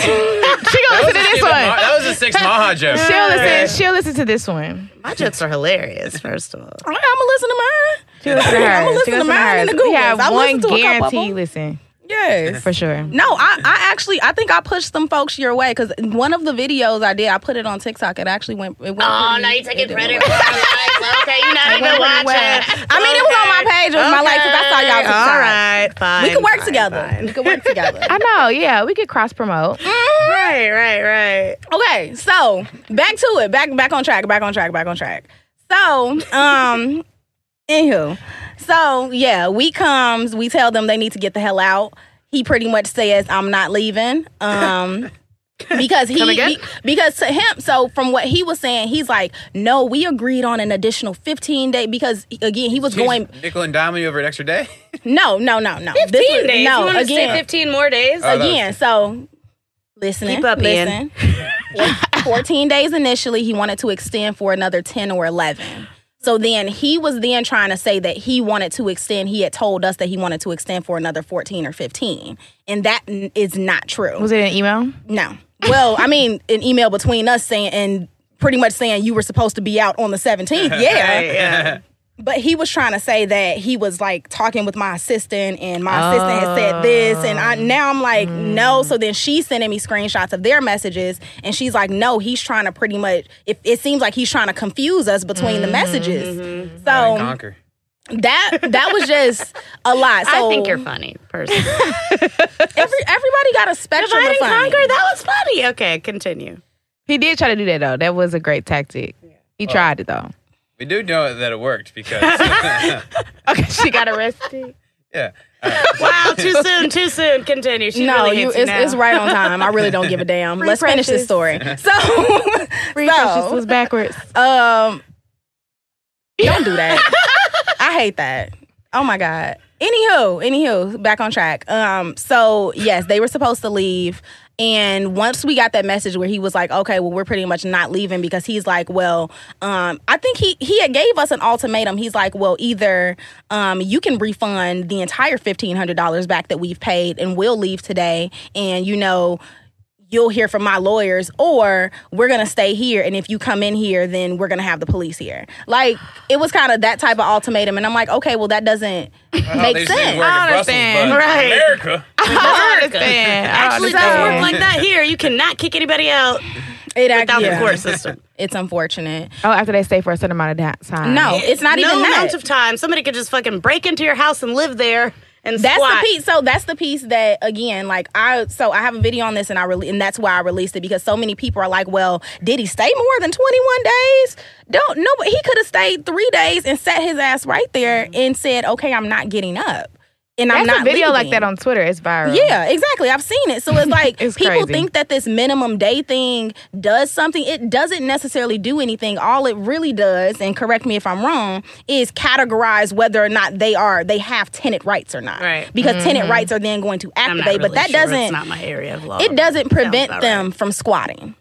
she gonna listen to this one. Ma- that was a six Maha [laughs] joke. She'll listen. She'll listen to this one. my jokes are hilarious, first of all. I'm gonna listen to mine. She'll listen to her. I'ma listen She'll to mine in the We Googles. have I'll one listen to a couple of guarantee them. listen Yes. for sure. No, I, I actually I think I pushed some folks your way because one of the videos I did I put it on TikTok. It actually went. It went Oh, pretty- now you it taking credit for our. Okay, you're not even watching. well. I mean, it was on my page. It was my likes. 'cause I saw y'all Okay, TikTok. All right, fine. We could work fine, together. fine. We could work together. [laughs] I know. Yeah, we could cross promote. Right, right, right. Okay, so back to it. Back back on track. Back on track. Back on track. So, um, anywho, so yeah, we comes. We tell them they need to get the hell out. He pretty much says, "I'm not leaving." Um. [laughs] Because he, Come again? he- because to him so from what he was saying he's like no we agreed on an additional 15 day because again he was She's going nickel and dime you over an extra day. [laughs] no no no no 15 was- days. no you want to again 15 more days? Oh, that was- again so listening Keep up, listen [laughs] 14 days initially he wanted to extend for another 10 or 11 so then he was then trying to say that he wanted to extend he had told us that he wanted to extend for another 14 or 15 and that is not true. Was it an email? no. Well i mean an email between us saying and pretty much saying you were supposed to be out on the 17th [laughs] yeah. yeah. But he was trying to say that he was like talking with my assistant and my assistant had said this and I oh. now I'm like no mm. so then she's sending me screenshots of their messages and she's like no he's trying to pretty much it, it seems like he's trying to confuse us between the messages and so conquer. that that was just a lot so I think you're funny, personally. [laughs] every, everybody got a spectrum Divide of and funny. conquer, that was funny. Okay, continue. He did try to do that though. That was a great tactic. He oh. tried it though. We do know that it worked because. [laughs] [laughs] Okay, she got arrested. yeah. All right. Wow, too [laughs] soon, too soon. Continue. She no, really you, hates you it's, it's right on time. I really don't give a damn. Free Let's finish this story. So, Free Precious so was backwards. Um, don't do that. I hate that. Oh my god. Anywho, anywho, back on track. Um, so yes, they were supposed to leave. And once we got that message where he was like, okay, well, we're pretty much not leaving because he's like, well, um, I think he he gave us an ultimatum. He's like, well, either um, you can refund the entire fifteen hundred dollars back that we've paid, and we'll leave today, and you know, you'll hear from my lawyers or we're gonna stay here and if you come in here then we're gonna have the police here like it was kind of that type of ultimatum and i'm like okay well that doesn't Well, make they say sense work in I Brussels, understand. but Right. America. I don't understand. [laughs] I don't Actually, it doesn't work like that here. You cannot kick anybody out it without actually the court system. it's unfortunate Oh, after they stay for a certain amount of time. no it's not no even that amount of time. Somebody could just fucking break into your house and live there and that's squat. the piece. So that's the piece that again like i so i have a video on this and i really and that's why i released it because so many people are like well did he stay more than 21 days? Don't no but he could have stayed three days and sat his ass right there mm-hmm. and said okay i'm not getting up and i'm not a video like that on Twitter. It's viral. Yeah, exactly. I've seen it. So it's [laughs] like It's people crazy. think that this minimum day thing does something. It doesn't necessarily do anything. All it really does, and correct me if I'm wrong, is categorize whether or not they are they have tenant rights or not. Right. Because tenant mm-hmm. rights are then going to activate, but that sure. doesn't It's not my area of law. it doesn't prevent them right. from squatting.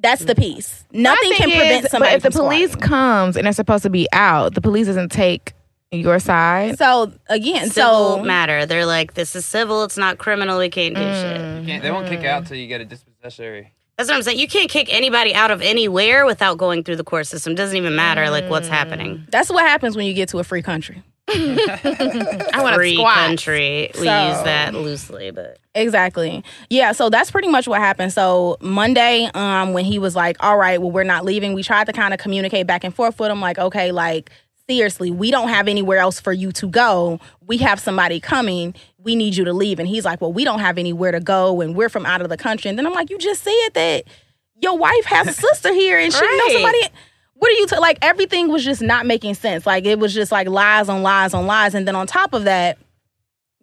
That's the mm-hmm. piece. Nothing can thing prevent somebody. But if the police squatting. comes and they're supposed to be out, the police doesn't take your side. so again, Civil so matter. They're like, this is civil. It's not criminal. We can't do Mm. shit. Can't, they won't kick out till you get a dispossessory. That's what I'm saying. You can't kick anybody out of anywhere without going through the court system. Doesn't even matter like what's happening. that's what happens when you get to a free country. [laughs] I want to Free squat. country. We So- use that loosely, but Exactly. Yeah, so that's pretty much what happened. So Monday, um, when he was like, All right, well, we're not leaving, we tried to kind of communicate back and forth with him, like, okay, like seriously, we don't have anywhere else for you to go. We have somebody coming. We need you to leave. And he's like, Well, we don't have anywhere to go and we're from out of the country. And then I'm like, You just said that your wife has a sister here and she knows somebody. What are you t-? like? Everything was just not making sense. Like it was just like lies on lies on lies. And then on top of that,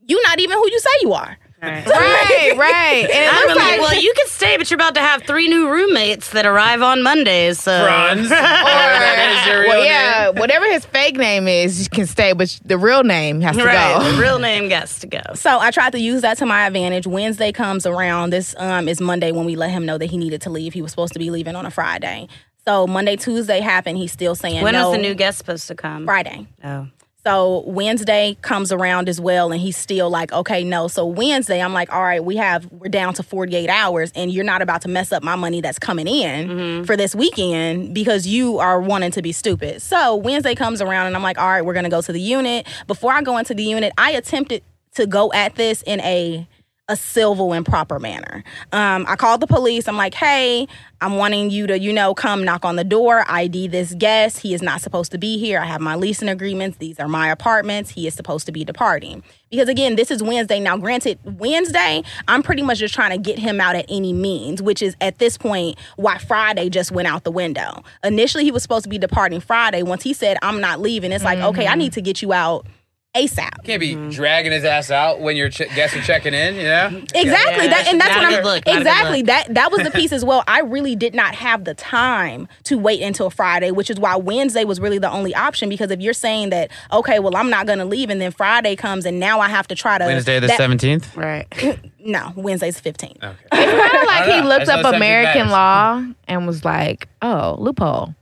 you're not even who you say you are. Alright. [laughs] Right, right. And I'd looks be like, like, well, you can stay, but you're about to have three new roommates that arrive on Mondays. So Franz. [laughs] that is your real well, name. yeah, [laughs] whatever his fake name is, you can stay, but the real name has to right, go. the real name gets to go. So I tried to use that to my advantage. Wednesday comes around. This um, is Monday when we let him know that he needed to leave. He was supposed to be leaving on a Friday. So Monday, Tuesday happened. He's still saying When no. was the new guest supposed to come? Friday. Oh. So Wednesday comes around as well, and he's still like, okay, no. So Wednesday, I'm like, all right, we have we're down to 48 hours, and you're not about to mess up my money that's coming in mm-hmm. for this weekend because you are wanting to be stupid. So Wednesday comes around, and I'm like, all right, we're gonna go to the unit. Before I go into the unit, I attempted to go at this in a a civil and proper manner. Um, I called the police. I'm like, hey, I'm wanting you to, you know, come knock on the door, ID this guest. He is not supposed to be here. I have my leasing agreements. These are my apartments. He is supposed to be departing. Because again, this is Wednesday. Now, granted, Wednesday, I'm pretty much just trying to get him out at any means, which is at this point why Friday just went out the window. Initially, he was supposed to be departing Friday. Once he said, I'm not leaving, it's like, okay, I need to get you out ASAP. Can't be dragging his ass out when your ch- guests are checking in, you know? Exactly. Yeah, that and that's not what a I'm look, not a good exactly that that was the [laughs] piece as well. I really did not have the time to wait until Friday, which is why Wednesday was really the only option. Because if you're saying that, okay, well, I'm not going to leave, and then Friday comes, and now I have to try to Wednesday the 17th? Right. [laughs] No, Wednesday's 15th. Okay. it's Kind of like he looked up American matters. law and was like, "Oh, loophole."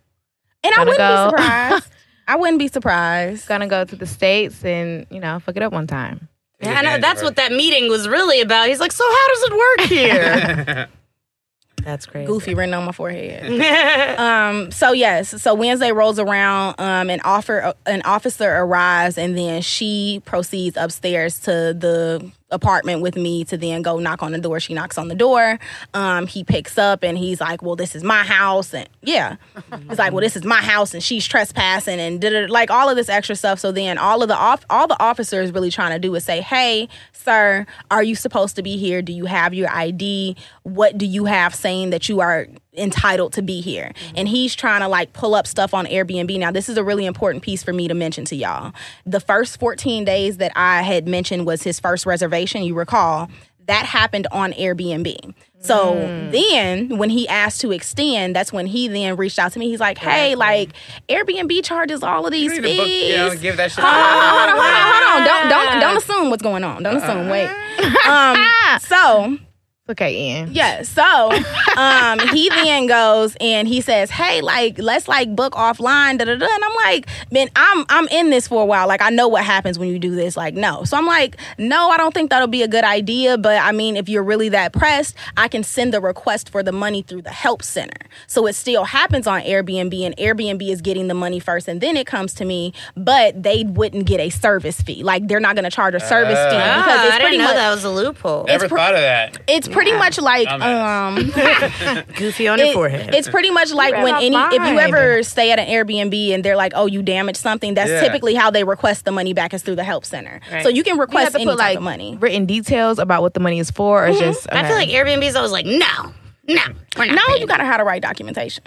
And I Gonna wouldn't go. be surprised. [laughs] I wouldn't be surprised. Gonna go to the states and you know fuck it up one time. Yeah, I know. That's what that meeting was really about. He's like, so how does it work here? [laughs] That's crazy. Goofy written on my forehead. [laughs] Um. So yes. So Wednesday rolls around. Um. An offer. An officer arrives, and then she proceeds upstairs to the apartment with me to then go knock on the door. She knocks on the door. Um. He picks up, and he's like, "Well, this is my house," and yeah, he's like, "Well, this is my house," and she's trespassing, and did like all of this extra stuff. So then all of the off, all the officers really trying to do is say, "Hey, sir, are you supposed to be here? Do you have your ID? What do you have saying that you are entitled to be here?" And he's trying to like pull up stuff on Airbnb. Now, this is a really important piece for me to mention to y'all. The first 14 days that I had mentioned was his first reservation. You recall that happened on Airbnb. So then when he asked to extend, that's when he then reached out to me. He's like, "Hey, like Airbnb charges all of these to book, fees." you know, give that shit. hold on, hold on, hold on, hold on. Don't don't don't assume what's going on. Don't assume. Wait. Um. [laughs] So okay, Ian. yeah. So um, he then goes and he says, "Hey, like let's like book offline." Da da da. And I'm like, "Man, I'm I'm in this for a while. Like I know what happens when you do this. Like no." So I'm like, "No, I don't think that'll be a good idea. But I mean, if you're really that pressed, I can send the request for the money through the help center. So it still happens on Airbnb, and Airbnb is getting the money first, and then it comes to me. But they wouldn't get a service fee. Like they're not going to charge a service fee Ah. because Ah, it's I didn't know much." that was a loophole. Never pr- thought of that. It's pretty much like Dumbass. um [laughs] Goofy on your it- forehead. It's pretty much like when out any if you ever stay at an Airbnb and they're like, "Oh, you damaged something." That's Yeah. typically how they request the money back is through the help center. Right. So you can You have request to any put type like of money. written details about what the money is for, or just. I feel like okay. Airbnb's always like, no, no, we're not. No, paying. you gotta have the right documentation.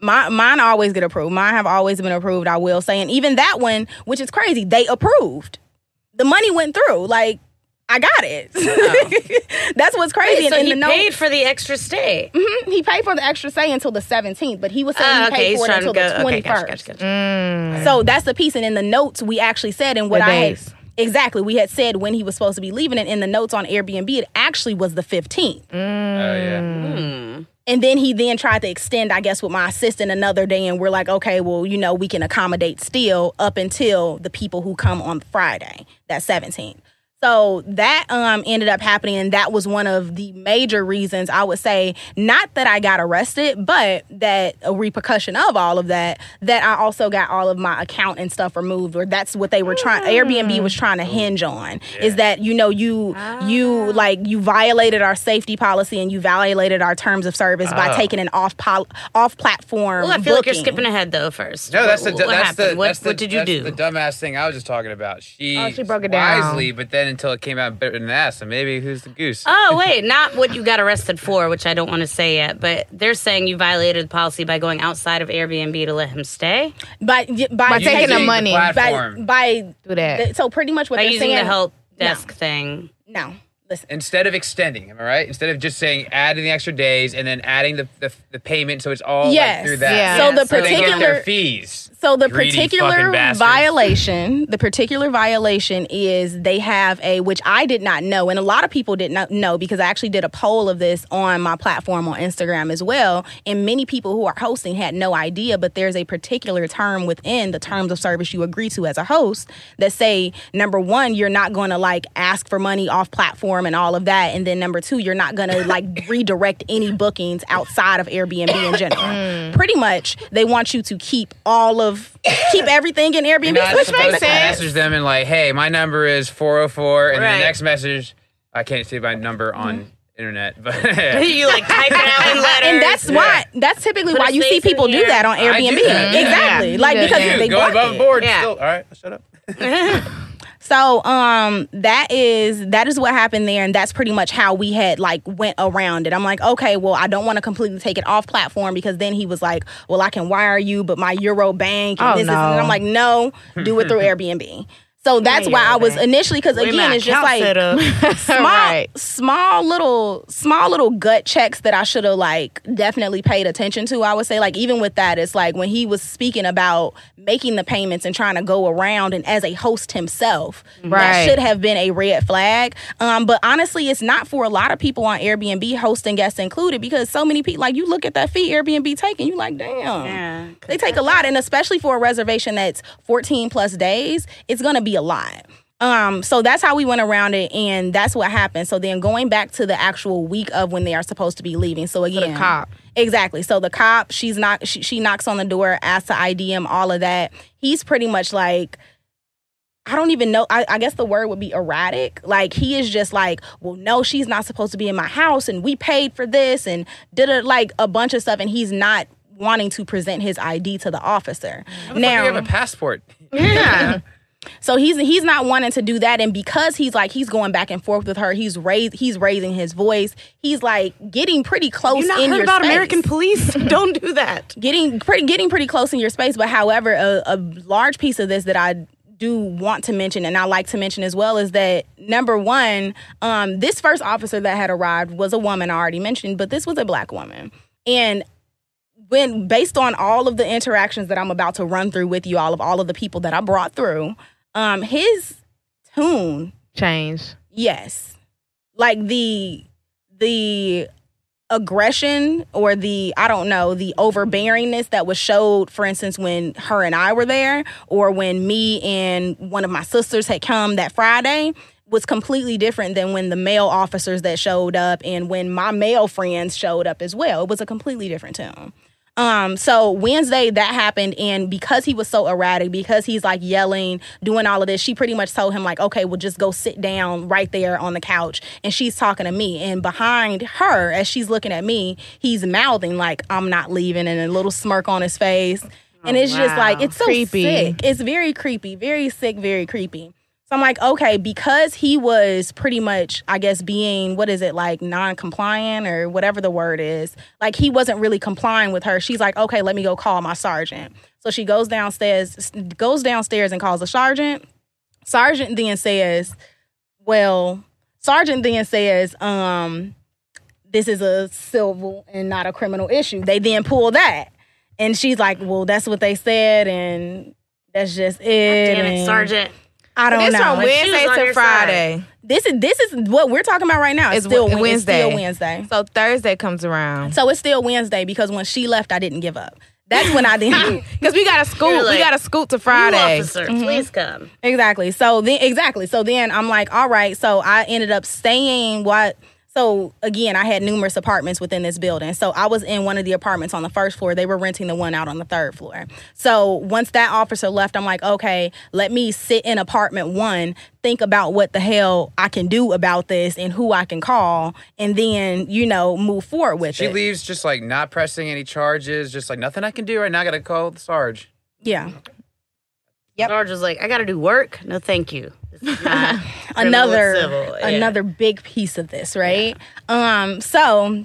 My, mine always get approved. Mine have always been approved. I will say, and even that one, which is crazy, they approved. The money went through. Like I got it. [laughs] That's what's crazy. Wait, so and he in the note- paid for the extra stay. Mhm, he paid for the extra stay until the 17th, but he was saying Ah, he okay, paid for it until go. the 21st. Okay, gotcha, gotcha, gotcha. Mm. So that's the piece. And in the notes, we actually said, and what The I had exactly, we had said when he was supposed to be leaving. And in the notes on Airbnb, it actually was the 15th. Oh, yeah. Hmm. and then he then tried to extend, I guess, with my assistant another day, and we're like, okay, well, you know, we can accommodate still up until the people who come on Friday, that 17th. So that um ended up happening, and that was one of the major reasons I would say, not that I got arrested, but that a repercussion of all of that, that I also got all of my account and stuff removed, or that's what they were trying. Airbnb mm. was trying to hinge on is that you know you you ah. like you violated our safety policy and you violated our terms of service by Oh. taking an off pol- off platform. Well, I feel like you're skipping ahead though. First, No, that's the what, du- what that's the what, that's the, what did you that's do? The dumbass thing I was just talking about. She Oh, she broke it down. wisely, but then until it came out better than that, so maybe who's the goose? Oh wait, not what you got arrested for, which I don't want to say yet. But they're saying you violated the policy by going outside of Airbnb to let him stay by by, By taking the money. by platform. by Do that. so pretty much what by they're using saying. the help desk thing. No, listen. Instead of extending, am I right? Instead of just saying adding the extra days and then adding the the, the payment, so it's all Yes. like through that. Yeah. So the So they get their particular fees. So the Greedy particular violation, the particular violation is they have a which I did not know, and a lot of people did not know because I actually did a poll of this on my platform on Instagram as well, and many people who are hosting had no idea. But there's a particular term within the terms of service you agree to as a host that say number one, you're not going to like ask for money off platform and all of that, and then number two, you're not going to like [laughs] redirect any bookings outside of Airbnb in general. Mm. Pretty much, they want you to keep all of keep everything in Airbnb. You're not which supposed makes to sense. message them and like, hey, my number is 404, and Right. the next message, I can't see my number mm-hmm. on internet, but [laughs] you like type it out in [laughs] letters. And that's why that's typically Put why you see people do that on I do Airbnb. that. Exactly. Yeah. Like because Yeah. they go bought above it. board. Yeah. Still, all right, shut up. [laughs] So um that is that is what happened there and that's pretty much how we had like went around it. I'm like, okay, well, I don't want to completely take it off platform because then he was like, Well, I can wire you, but my Euro bank and Oh, this, no. and I'm like, no, do it through [laughs] Airbnb. So that's why I was initially because again it's just like [laughs] [laughs] small Right. small little small little gut checks that I should have like definitely paid attention to. I would say like even with that, it's like when he was speaking about making the payments and trying to go around and as a host himself, that Right. should have been a red flag. Um, but honestly, it's not for a lot of people on Airbnb, hosting guests included, because so many people like you look at that fee Airbnb taking, you like damn. Yeah. They take a lot, and especially for a reservation that's 14 plus days, it's gonna be a lot. Um, so that's how we went around it, and that's what happened. So then going back to the actual week of when they are supposed to be leaving. So again, cop. exactly. So the cop, she's not, she, she knocks on the door, asks to ID him, all of that. He's pretty much like. I don't even know. I, I guess the word would be erratic. Like he is just like, well, no, she's not supposed to be in my house, and we paid for this, and did it like a bunch of stuff, and he's not wanting to present his ID to the officer. Now, you have a passport. [laughs] Yeah. So he's he's not wanting to do that, and because he's like he's going back and forth with her, he's raised he's raising his voice. He's like getting pretty close You not in heard your about space. American police? [laughs] Don't do that. getting pretty getting pretty close in your space. But however, a, a large piece of this that I do want to mention and I like to mention as well is that number one, um, this first officer that had arrived was a woman I already mentioned, but this was a black woman. And when based on all of the interactions that I'm about to run through with you, all of all of the people that I brought through, um, his tune Change. Yes. Like the the aggression or the I don't know, the overbearingness that was showed for instance when her and I were there or when me and one of my sisters had come that Friday was completely different than when the male officers that showed up and when my male friends showed up as well. It was a completely different tone. Um, so Wednesday that happened, and because he was so erratic, because he's like yelling, doing all of this, she pretty much told him, like, okay, well, just go sit down right there on the couch. And she's talking to me. And behind her, as she's looking at me, he's mouthing, like, I'm not leaving, and a little smirk on his face. And it's just like, it's so Creepy. sick. It's very creepy, very sick, very creepy. So I'm like, okay, because he was pretty much, I guess, being what is it like non-compliant or whatever the word is. Like he wasn't really complying with her. She's like, okay, let me go call my sergeant. So she goes downstairs, goes downstairs and calls the sergeant. Sergeant then says, well, sergeant then says, um, this is a civil and not a criminal issue. They then pull that. And she's like, well, that's what they said, and that's just it. Damn it, and- Sergeant. I don't This know. from Like, she was Wednesday on to your Friday. This is this is what we're talking about right now. It's, It's still Wed- Wed- it's still Wednesday. Wednesday. So Thursday comes around. So it's still Wednesday because when she left, I didn't give up. That's when I didn't. [laughs] [laughs] Because we got to scoot. Like, we got to scoot to Friday. officer, mm-hmm. please come. Exactly. So then exactly. So then I'm like, all right. So I ended up staying what so again, I had numerous apartments within this building. So I was in one of the apartments on the first floor. They were renting the one out on the third floor. So once that officer left, I'm like, okay, let me sit in apartment one, think about what the hell I can do about this and who I can call, and then, you know, move forward with She it. She leaves just like not pressing any charges, just like nothing I can do right now. I gotta call the Sarge. yeah. Yep. Sarge was like, I got to do work. No, thank you. [laughs] This is not criminal, another civil. Yeah. another big piece of this, right? Um, so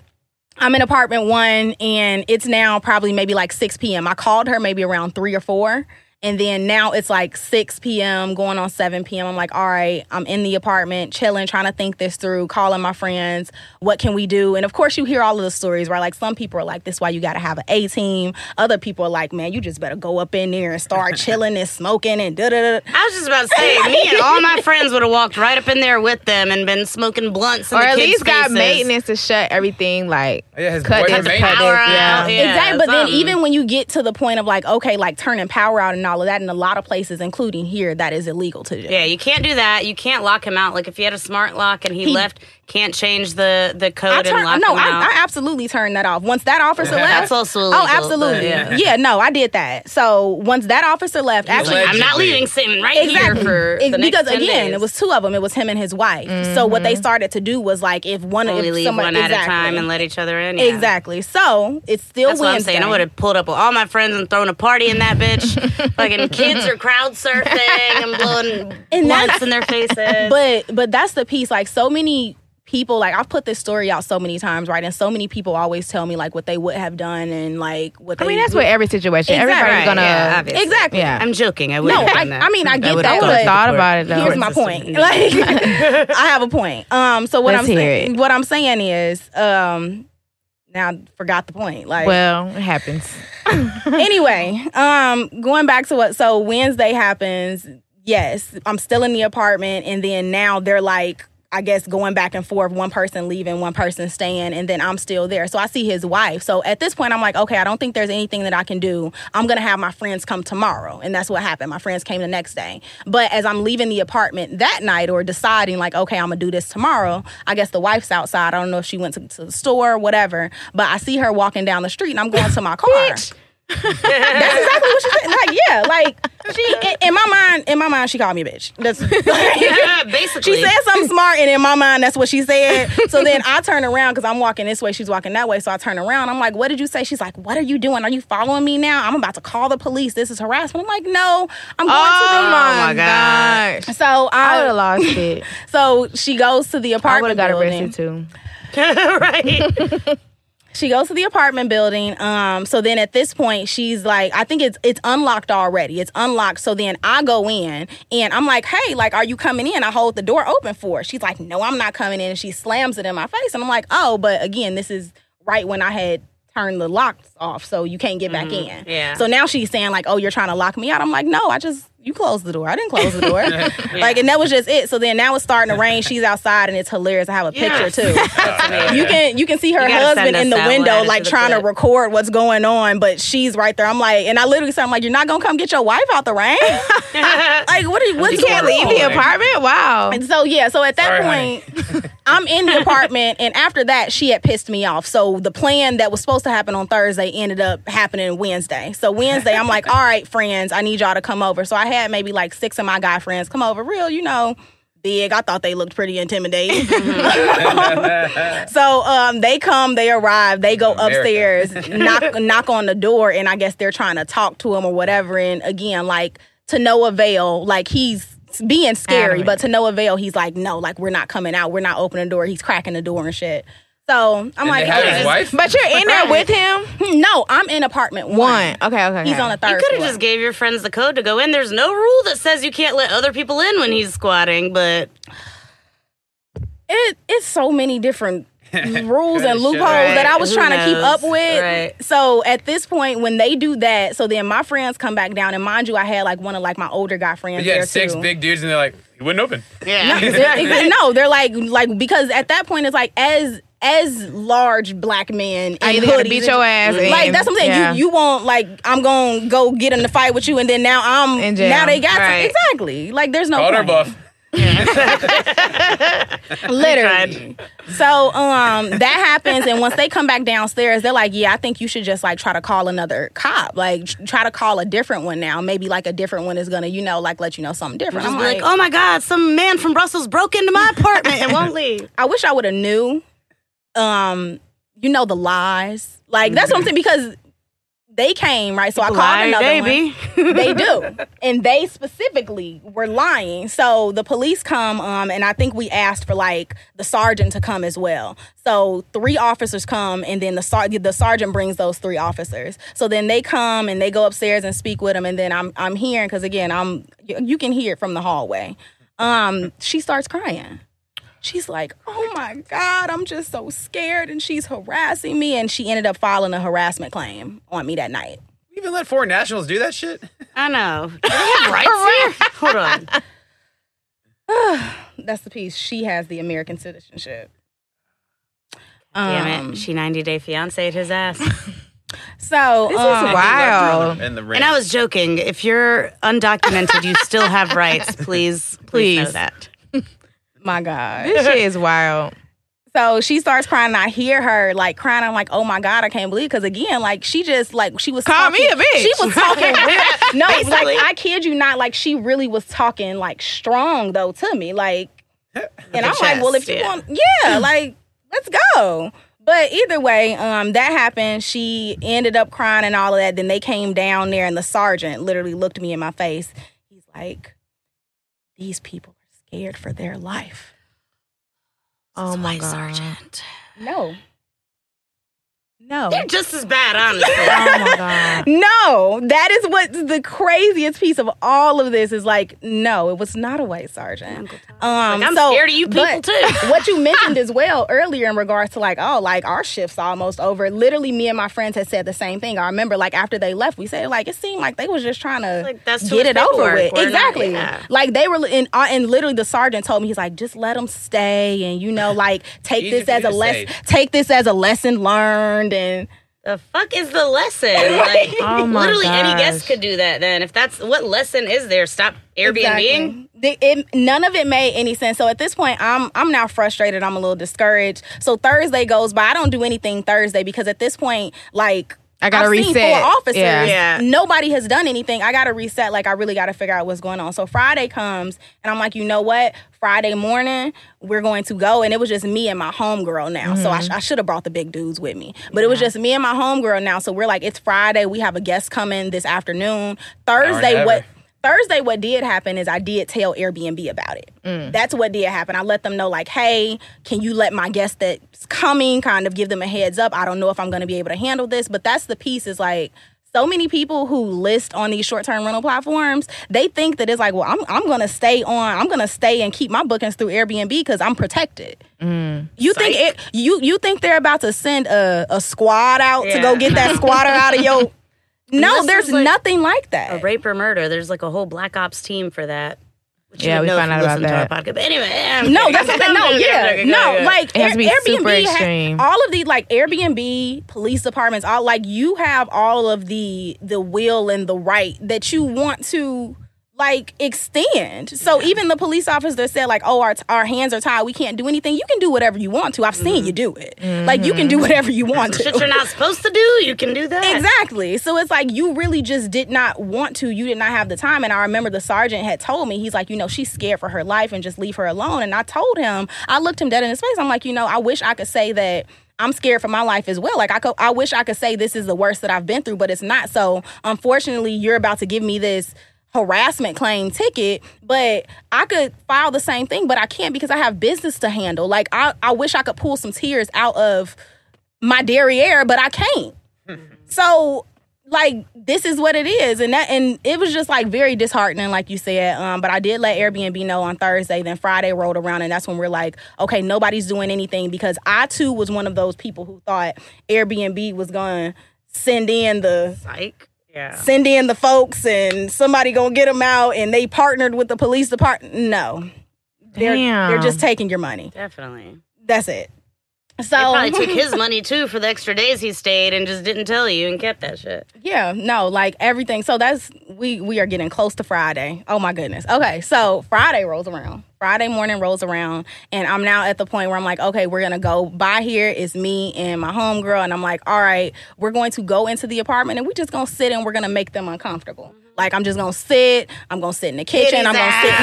I'm in apartment one, and it's now probably maybe like 6 p.m. I called her maybe around three or four. And then now it's like 6 p.m., going on 7 p.m. I'm like, all right, I'm in the apartment, chilling, trying to think this through, calling my friends. What can we do? And of course, you hear all of the stories where like some people are like, this is why you got to have an A team. Other people are like, man, you just better go up in there and start [laughs] chilling and smoking and da da da. I was just about to say, me and all my friends would have walked right up in there with them and been smoking blunts. Or the at kids' least got faces. maintenance to shut everything like Yeah, his cut boyfriend this, maintenance. cut Power this. Yeah. out, yeah, exactly. But then even when you get to the point of like, okay, like turning power out and all of that, in a lot of places, including here, that is illegal to do. Yeah, you can't do that. You can't lock him out. Like if you had a smart lock and he, He- left, can't change the the code I and turn, lock no, him out. I, I absolutely turned that off. Once that officer [laughs] left, That's also illegal, oh, absolutely, but yeah. no, I did that. So once that officer left, actually, like- I'm not leaving sitting right Exactly. here for It- the next because 10 again, days. it was two of them. It was him and his wife. So what they mm-hmm. started to do was like if one only if leave someone one at exactly, a time and let each other in. yeah. exactly. So it's still That's what I'm saying. I would have pulled up with all my friends and thrown a party in that bitch. [laughs] Fucking kids are crowd surfing and blowing And blunts that's- in their faces. [laughs] but but that's the piece like so many people like i've put this story out so many times right and so many people always tell me like what they would have done and like what they I they mean, that's would- with every situation. Exactly. Everybody's gonna. yeah, obviously. exactly Yeah. I'm joking. I no wouldn't I, that. I mean i get would've that I would but have thought about it though. here's my point like [laughs] i have a point um so what Let's i'm hear saying it. what i'm saying is um now I forgot the point like well, it happens. [laughs] [laughs] anyway, um, going back to what so Wednesday happens. Yes, I'm still in the apartment, and then now they're like, I guess going back and forth, one person leaving, one person staying, and then I'm still there. So I see his wife. So at this point, I'm like, okay, I don't think there's anything that I can do. I'm gonna have my friends come tomorrow, and that's what happened. My friends came the next day. But as I'm leaving the apartment that night, or deciding like, okay, I'm gonna do this tomorrow. I guess the wife's outside. I don't know if she went to, to the store, or whatever. But I see her walking down the street, and I'm going to my [laughs] car. That's exactly what she said. Like, yeah, like she in, in my mind, in my mind, she called me a bitch. That's [laughs] Yeah, basically. she said something smart, and in my mind, that's what she said. So then I turn around because I'm walking this way, she's walking that way. So I turn around. I'm like, "What did you say?" She's like, "What are you doing? Are you following me now? I'm about to call the police. This is harassment." I'm like, "No, I'm going Oh to my my God. gosh. So I would have lost it. [laughs] so she goes to the apartment. I would apartment have got building. arrested too. [laughs] right. She goes to the apartment building um so then at this point she's like i think it's it's unlocked already. It's unlocked. So then i go in and i'm like hey like are you coming in? I hold the door open for her. She's like no i'm not coming in. And she slams it in my face. And i'm like oh but again this is right when i had turned the locks off so you can't get back in. Yeah. so now she's saying like oh you're trying to lock me out? I'm like no i just you closed the door i didn't close the door [laughs] like and that was just it so then now it's starting to rain she's outside and it's hilarious i have a picture too [laughs] you can you can see her husband in the window like to the trying to record what's going on, but she's right there. I'm like, and I literally said, I'm like, you're not gonna come get your wife out the rain. [laughs] like, what are you? What's You can't going leave the apartment. Wow. And so yeah, so at that Sorry, point, I'm in the apartment, and after that, she had pissed me off. So the plan that was supposed to happen on Thursday ended up happening Wednesday. So Wednesday, I'm like, all right, friends, I need y'all to come over. So I had maybe like six of my guy friends come over, real, you know. Big. I thought they looked pretty intimidating. [laughs] so um, they come, they arrive, they go America. upstairs, [laughs] knock knock on the door, and I guess they're trying to talk to him or whatever. And again, like to no avail. Like he's being scary, Adamant. but to no avail. He's like, no, like we're not coming out. We're not opening the door. He's cracking the door and shit. So I'm And like, they have his wife. But you're in there with him. Hmm, no, I'm in apartment one. One. Okay. Okay. He's okay. on the third. You could have just gave your friends the code to go in. There's no rule that says you can't let other people in when he's squatting, but it, it's so many different [laughs] rules and loopholes up. that I was Who trying to keep up with. Right. So at this point, when they do that, so then my friends come back down, and mind you, I had like one of like my older guy friends You there had six too. big dudes, and they're like, "He wouldn't open." Yeah. [laughs] They're- no, they're like like because at that point it's like as as large black men in I either gotta hoodies beat your ass. Like that's what I'm saying. yeah. You you won't like I'm gonna go get in the fight with you, and then now I'm In jail. now they got Right. exactly like there's no Called her point. buff. [laughs] literally. So um that happens, and once they come back downstairs, they're like, "Yeah, I think you should just like try to call another cop, like try to call a different one now. Maybe like a different one is gonna, you know, like let you know something different." I'm like, like, oh my God, some man from Brussels broke into my apartment and won't leave. [laughs] I wish I would have knew. Um, you know the lies, like that's what I'm saying because they came right. So I called another one. [laughs] they do. And they specifically were lying. So the police come um and i think we asked for like the sergeant to come as well. So three officers come and then the sar- the sergeant brings those three officers. So then they come and they go upstairs and speak with them and then i'm i'm hearing because again i'm you, you can hear it from the hallway. Um she starts crying She's like, oh my God, I'm just so scared. And she's harassing me. And she ended up filing a harassment claim on me that night. You even let foreign nationals do that shit? I know. [laughs] Do they have rights here? Hold on. [laughs] [sighs] That's the piece. She has the American citizenship. Damn Um, it. She 90 Day Fiance his ass. [laughs] So This is um, wild. The. And I was joking. If you're undocumented, you still have rights. Please, please, know that. My God. This shit is [laughs] wild. So she starts crying. And I hear her like crying. I'm like, oh my God, I can't believe. Because again, like she just like she was Call me talking- a bitch. She was talking real. [laughs] No, like I kid you not. Like she really was talking like strong though to me. Like, and I'm like, well, if you yeah. want, yeah, like let's go. But either way, um, that happened. She ended up crying and all of that. Then they came down there, and the sergeant literally looked me in my face. He's like, "These people scared for their life." Oh my god. Sergeant. No, no, They're just as bad, honestly. Oh my god. [laughs] no. That is what the craziest piece of all of this is. Like, no, it was not a white sergeant. Um, Like, I'm so- scared of you people too. [laughs] what you [laughs] mentioned as well earlier in regards to like oh like our shift's almost over literally me and my friends had said the same thing i remember like after they left we said like it seemed like they was just trying to Like, that's get it over with not- exactly yeah. like they were in uh, and literally the sergeant told me he's like just let them stay and you know like take Easy this as a lesson take this as a lesson learned The fuck is the lesson? [laughs] Like, Oh literally any guest could do that. Then, if that's what lesson is there, stop Airbnb. Exactly. None of it made any sense. So at this point, I'm I'm now frustrated. I'm a little discouraged. So Thursday goes by. I don't do anything Thursday because at this point, like I gotta I've seen reset. four officers. Yeah. Yeah. Nobody has done anything. I gotta reset. Like I really gotta figure out what's going on. So Friday comes and I'm like, you know what? Friday morning we're going to go, and it was just me and my homegirl now. So I, mm-hmm. sh- I should have brought the big dudes with me, but it was just me and my homegirl now. So we're like, it's Friday. We have a guest coming this afternoon. Thursday, ever. what? Thursday, what did happen is I did tell Airbnb about it. Mm. That's what did happen. I let them know, like, hey, can you let my guest that's coming kind of give them a heads up? I don't know if I'm going to be able to handle this, but that's the piece is like, so many people who list on these short-term rental platforms, they think that it's like, well, I'm I'm gonna stay on, I'm gonna stay and keep my bookings through Airbnb because I'm protected. Mm. You think it, you you think they're about to send a, a squad out to go get that squatter out of your? [laughs] No, this there's is like nothing like that. A rape or murder. There's like a whole black ops team for that. Which Yeah, we know found out about to our that. podcast. But anyway, I'm No, kidding. that's what I'm [laughs] No, joking, yeah, joking. no, Yeah, yeah. like It has to be Air- super Airbnb, ha- all of these like Airbnb, police departments, all like you have all of the the will and the right that you want to like extend. So even the police officer said like, "Oh, our our hands are tied. We can't do anything." You can do whatever you want to. I've seen you mm-hmm. do it. Like you can do mm-hmm. whatever you want to. Shit you're not supposed to do, you can do that. Exactly. So it's like you really just did not want to. You did not have the time. And I remember the sergeant had told me, he's like, you know, she's scared for her life and just leave her alone. And I told him, I looked him dead in his face. I'm like, you know, I wish I could say that. I'm scared for my life as well. Like I could, I wish I could say this is the worst that I've been through, but it's not. So unfortunately, you're about to give me this harassment claim ticket, but I could file the same thing, but I can't because I have business to handle. Like I, I wish I could pull some tears out of my derriere, but I can't. [laughs] So like this is what it is and that and it was just like very disheartening like you said um but i did let airbnb know on thursday then friday rolled around and that's when we're like okay nobody's doing anything because i too was one of those people who thought airbnb was gonna send in the Psych. Yeah. send in the folks and somebody gonna get them out and they partnered with the police department no they're, they're just taking your money Definitely. that's it so They probably took his [laughs] money too for the extra days he stayed and just didn't tell you and kept that shit. Yeah, no, like everything. So that's we we are getting close to Friday. Oh my goodness. Okay, so Friday rolls around. Friday morning rolls around, and I'm now at the point where I'm like, okay, we're gonna go by here. It's me and my homegirl, and I'm like, all right, we're going to go into the apartment, and we're just gonna sit and we're gonna make them uncomfortable. Like I'm just gonna sit. I'm gonna sit in the kitchen. I'm gonna sit.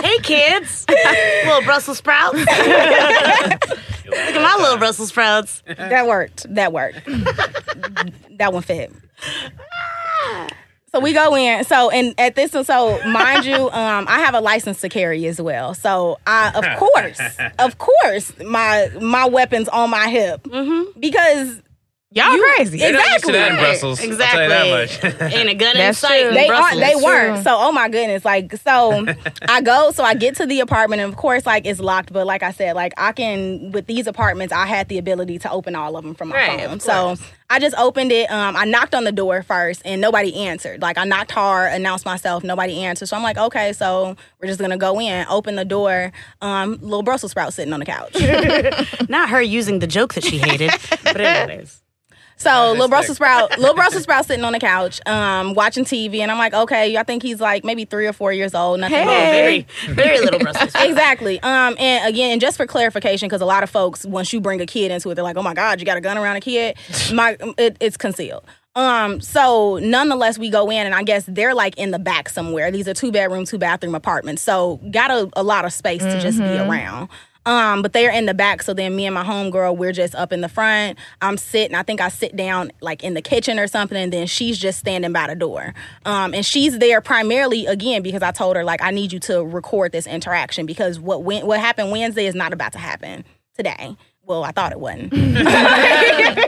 No, [laughs] hey kids, [laughs] little Brussels sprouts. [laughs] Look at my little Brussels sprouts. that worked. That worked. that one fit. So we go in. So and at this and so mind you, um, I have a license to carry as well. So I of course, of course, my my weapons on my hip because Y'all crazy. They're not used to that in Exactly. Brussels. Exactly. I'll tell you that much. [laughs] Ain't a gun in sight. true. in they Brussels. aren't they True. weren't. So oh my goodness, like so I go so I get to the apartment and of course like it's locked, but like I said, like I can with these apartments I had the ability to open all of them from my Right, phone. So. I just opened it. Um, I knocked on the door first and nobody answered. Like I knocked hard, announced myself, nobody answered. So I'm like, okay, so we're just gonna go in, open the door. Um, little Brussels sprout sitting on the couch. [laughs] Not her using the joke that she hated, but anyways. So little thick. Brussels sprout, [laughs] little Brussels sprout sitting on the couch, um, watching TV, and I'm like, okay, I think he's like maybe three or four years old. Nothing. Hey. Very, very little Brussels Sprout. Exactly. Um, and again, just for clarification, because a lot of folks, once you bring a kid into it, they're like, "Oh my God, you got a gun around a kid." [laughs] My, it, it's concealed. Um, so nonetheless, we go in, and I guess they're like in the back somewhere. These are two bedroom, two bathroom apartments, so got a, a lot of space to just be around. Um, but they're in the back, so then me and my homegirl, we're just up in the front. I'm sitting, I think I sit down like in the kitchen or something, and then she's just standing by the door. Um, and she's there primarily again because I told her like I need you to record this interaction because what went what happened Wednesday is not about to happen today. Well, I thought it wasn't. [laughs]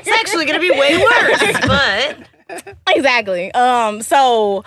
It's actually going to be way worse, but exactly. Um, so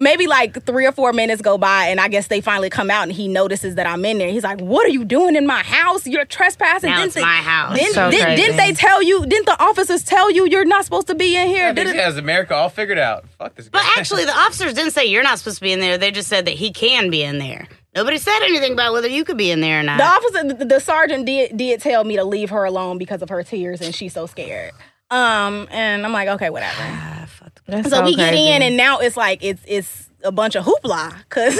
maybe like three or four minutes go by, and I guess they finally come out, and he notices that I'm in there. He's like, "What are you doing in my house? You're trespassing." now Didn't it's they- my house. Didn't, So didn't, didn't they tell you? Didn't the officers tell you you're not supposed to be in here? I think Did he it- has America all figured out. Fuck this guy. But actually, the [laughs] officers didn't say you're not supposed to be in there. They just said that he can be in there. Nobody said anything about whether you could be in there or not. The officer, the, the sergeant did did tell me to leave her alone because of her tears and she's so scared. Um, and I'm like, okay, whatever. [sighs] Fuck the- That's so so we get in, and now it's like it's it's a bunch of hoopla because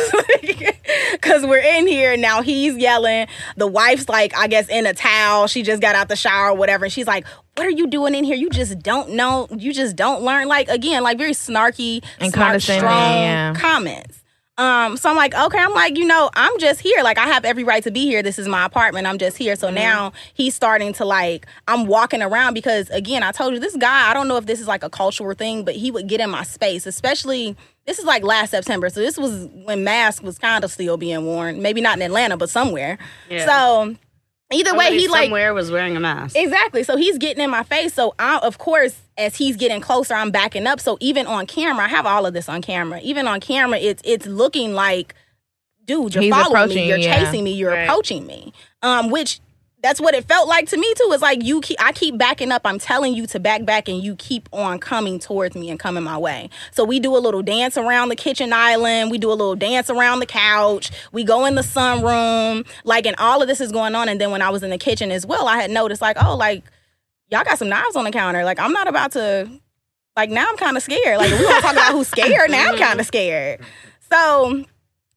because [laughs] we're in here and now he's yelling. The wife's like, I guess in a towel. She just got out the shower or whatever, and she's like, "What are you doing in here? You just don't know. You just don't learn." Like again, like very snarky And condescending, strong yeah. comments. Um, so I'm like, okay, I'm like, you know, I'm just here. Like, I have every right to be here. This is my apartment. I'm just here. So now he's starting to like, I'm walking around because again, I told you this guy, I don't know if this is like a cultural thing, but he would get in my space, especially this is like last September. So this was when mask was kind of still being worn. Maybe not in Atlanta, but somewhere. Yeah. So either way, Somebody he like somewhere was wearing a mask. Exactly. So he's getting in my face. So I, of course, as he's getting closer, I'm backing up. So even on camera, I have all of this on camera. Even on camera, it's it's looking like, dude, you're He's following me, you, you're yeah. chasing me, you're Right. approaching me. Um, which that's what it felt like to me too. It's like you keep I keep backing up. I'm telling you to back back and you keep on coming towards me and coming my way. So we do a little dance around the kitchen island. We do a little dance around the couch. We go in the sunroom. Like and all of this is going on. And then when I was in the kitchen as well, I had noticed like, oh, like y'all got some knives on the counter. Like I'm not about to like now I'm kind of scared. Like we to talk about who's scared. Now I'm kind of scared. So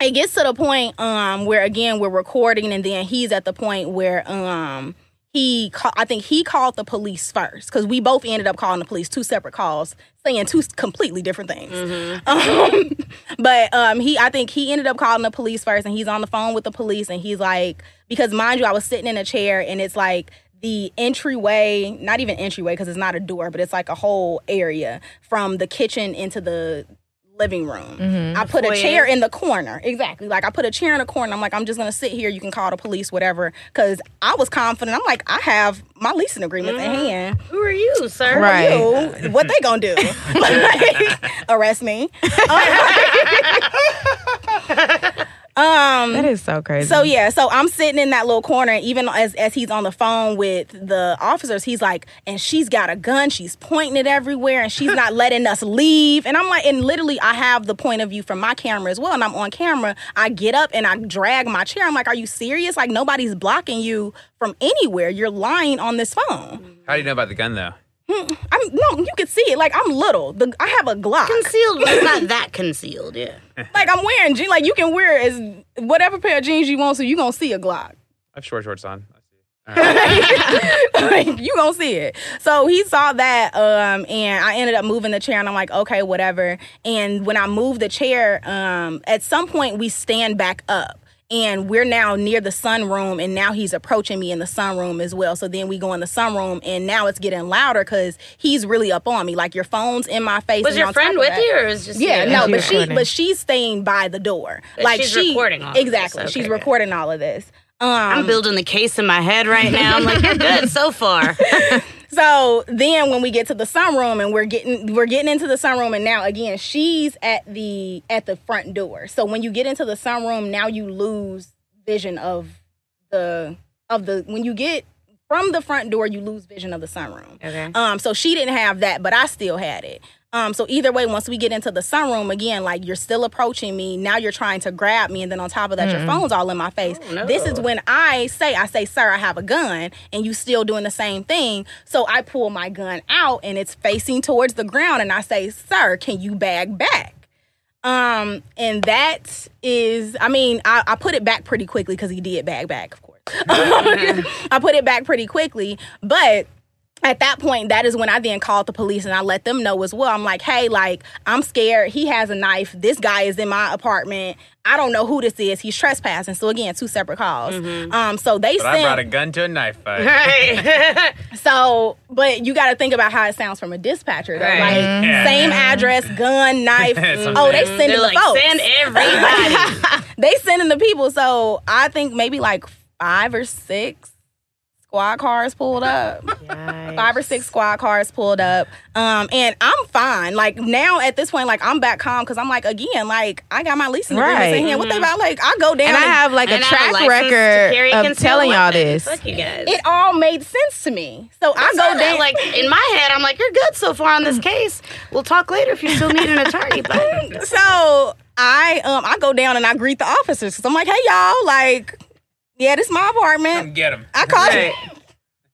it gets to the point um where again we're recording and then he's at the point where um he ca- I think he called the police first because we both ended up calling the police two separate calls saying two completely different things. [laughs] Um, but um he I think he ended up calling the police first and he's on the phone with the police and he's like because mind you I was sitting in a chair and it's like the entryway, not even entryway because it's not a door, but it's like a whole area from the kitchen into the living room. I put a chair in the corner. Exactly. Like I put a chair in the corner. I'm like, I'm just gonna sit here. You can call the police, whatever. Cause I was confident. I'm like, I have my leasing agreement in hand. Who are you, sir? Right. You, what they gonna do? [laughs] [laughs] Like, arrest me? um [laughs] Um, that is so crazy. so yeah, so I'm sitting in that little corner, even as as he's on the phone with the officers, he's like, and she's got a gun, she's pointing it everywhere, and she's [laughs] not letting us leave. And I'm like, and literally, I have the point of view from my camera as well, and I'm on camera. I get up and I drag my chair. I'm like, are you serious? Like nobody's blocking you from anywhere. You're lying on this phone. How do you know about the gun though? I'm no, you can see it. Like I'm little. The, I have a Glock. Concealed, but it's not [laughs] that concealed. Yeah. like I'm wearing jeans. Like you can wear as whatever pair of jeans you want, so you gonna see a Glock. I have short shorts on. I see. [laughs] like, you gonna see it. So he saw that, um, and I ended up moving the chair, and I'm like, okay, whatever. And when I moved the chair, um, at some point we stand back up. And we're now near the sunroom, and now he's approaching me in the sunroom as well. So then we go in the sunroom, and now it's getting louder because he's really up on me. Like your phone's in my face. Was and your on friend with you, or was just yeah, you? no, She but she but she's staying by the door. But like she's she recording all of this. exactly. Okay, she's good. recording all of this. Um, I'm building the case in my head right now. I'm like, you're good so far. [laughs] So then when we get to the sunroom and we're getting we're getting into the sunroom and now again she's at the at the front door. So when you get into the sunroom now you lose vision of the of the when you get from the front door you lose vision of the sunroom. Okay. Um so she didn't have that but I still had it. Um so either way once we get into the sunroom again like you're still approaching me now you're trying to grab me and then on top of that your phone's all in my face. Oh, no. This is when I say I say sir I have a gun and you still doing the same thing. So I pull my gun out and it's facing towards the ground and I say sir can you bag back? Um, and that is, I mean, I, I put it back pretty quickly because he did bag back, of course. [laughs] I put it back pretty quickly, but at that point, that is when I then called the police and I let them know as well. I'm like, hey, like, I'm scared. He has a knife. This guy is in my apartment. I don't know who this is. He's trespassing. So again, two separate calls. Um, so they But I brought a gun to a knife fight. Right. [laughs] So, but you got to think about how it sounds from a dispatcher. Though. Right. Like, Yeah. same address, gun, knife. [laughs] Oh, they sending They're the like, folks. send everybody. [laughs] they sending the people. So I think maybe like five or six squad cars pulled up. Five or six squad cars pulled up. Um, and I'm fine. Like now at this point, like I'm back calm because I'm like again, like I got my leasing agreements Right. in hand. What they about? Like I go down and I have like a And I have track license record carry of telling y'all this. Fuck you guys. it all made sense to me. So I go all that, down like in my head, I'm like, you're good so far on this case. We'll talk later if you still need an [laughs] attorney. But so I um I go down and I greet the officers because I'm like, hey y'all, like, yeah, this is my apartment. Come get him. I called Right. you.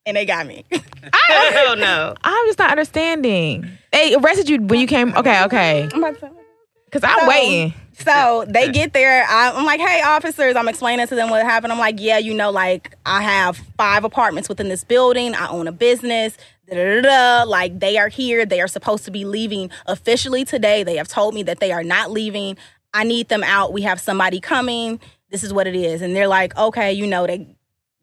And they got me. [laughs] oh [laughs] no. I'm just not understanding. They arrested you when you came. Okay, okay. I'm about to say- Because I'm So- waiting. So they get there. I, I'm like, hey, officers. I'm explaining to them what happened. I'm like, yeah, you know, like I have five apartments within this building. I own a business. Da, da, da, da. Like they are here. They are supposed to be leaving officially today. They have told me that they are not leaving. I need them out. We have somebody coming. This is what it is. And they're like, okay, you know, they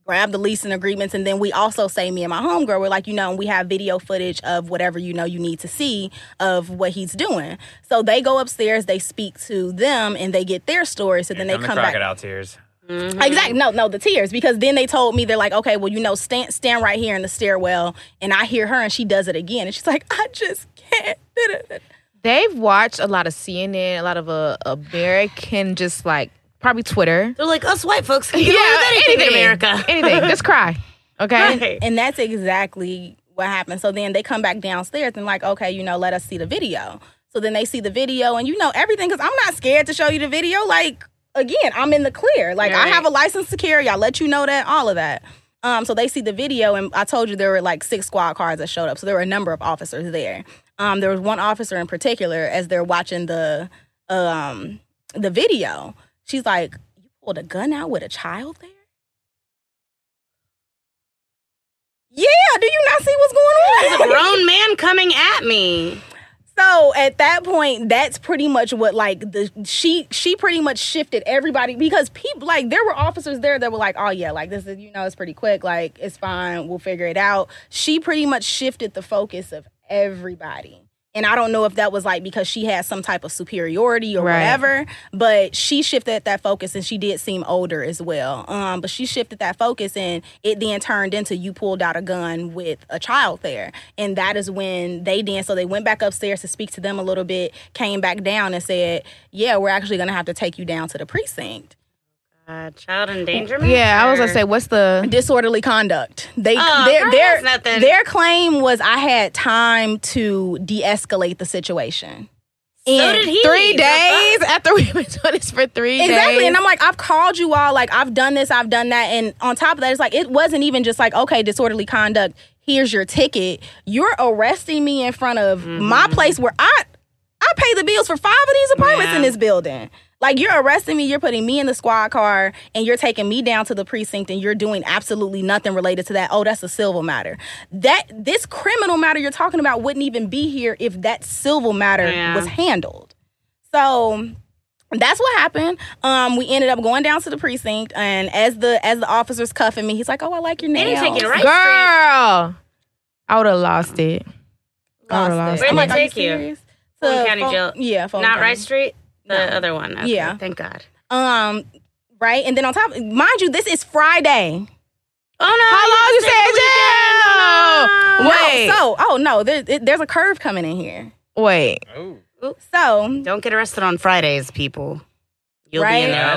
grab the leasing agreements and then we also say me and my homegirl we're like you know we have video footage of whatever you know you need to see of what he's doing so they go upstairs they speak to them and they get their story so then they Come the come back crocodile tears. Exactly. No, no, the tears. Because then they told me they're like, okay, well, you know, stand stand right here in the stairwell, and I hear her, and she does it again, and she's like, I just can't. [laughs] They've watched a lot of CNN, a lot of uh, American, just like probably Twitter. They're like us white folks can get away with anything in America. anything. Just cry. [laughs] Okay. Right. And that's exactly what happened. So then they come back downstairs and like, okay, you know, let us see the video. So then they see the video, and you know everything because I'm not scared to show you the video. Like again, I'm in the clear. Like I have a license to carry. I let you know that all of that. Um, so they see the video, and I told you there were like six squad cars that showed up. So there were a number of officers there. Um, there was one officer in particular as they're watching the um the video. She's like, "You pulled a gun out with a child there." Yeah, do you not see what's going on? There's a grown man coming at me. So at that point, that's pretty much what like the she she pretty much shifted everybody because people like there were officers there that were like, oh yeah, like this is you know it's pretty quick, like it's fine, we'll figure it out. She pretty much shifted the focus of everybody And I don't know if that was like because she had some type of superiority or Right. whatever, but she shifted that focus and she did seem older as well. Um, but she shifted that focus and it then turned into you pulled out a gun with a child there. And that is when they then, so they went back upstairs to speak to them a little bit, came back down and said, Yeah, we're actually going to have to take you down to the precinct. Uh, child endangerment. Yeah, I was gonna say, what's the? disorderly conduct. They Oh, their their, nothing. their claim was I had time to de-escalate the situation. So And- did he. Three days after we've been doing this for three Exactly. days. And I'm like, I've called you all, like, I've done this, I've done that. And on top of that, it's like, it wasn't even just like, okay, disorderly conduct, here's your ticket. You're arresting me in front of my place where I I pay the bills for five of these apartments Yeah. in this building. Like you're arresting me, you're putting me in the squad car, and you're taking me down to the precinct, and you're doing absolutely nothing related to that. Oh, that's a civil matter. That this criminal matter you're talking about wouldn't even be here if that civil matter Yeah. was handled. So that's what happened. Um, we ended up going down to the precinct, and as the as the officer's cuffing me, he's like, "Oh, I like your They nails." didn't take you right Girl, I would have lost it. I would've Lost lost it. it. I'm Where'd like, they take you?" serious?" Fulton County Ful- Jail. Yeah, Fulton Not County. Rice Street. The No. other one. Okay, Yeah. Thank God. Um, right, and then on top, mind you, this is Friday. Oh no! How long you stayed stay in jail? the weekend? No, Wait. so oh no, there, it, there's a curve coming in here. Wait, Oh. So Don't get arrested on Fridays, people. You'll be Right? in there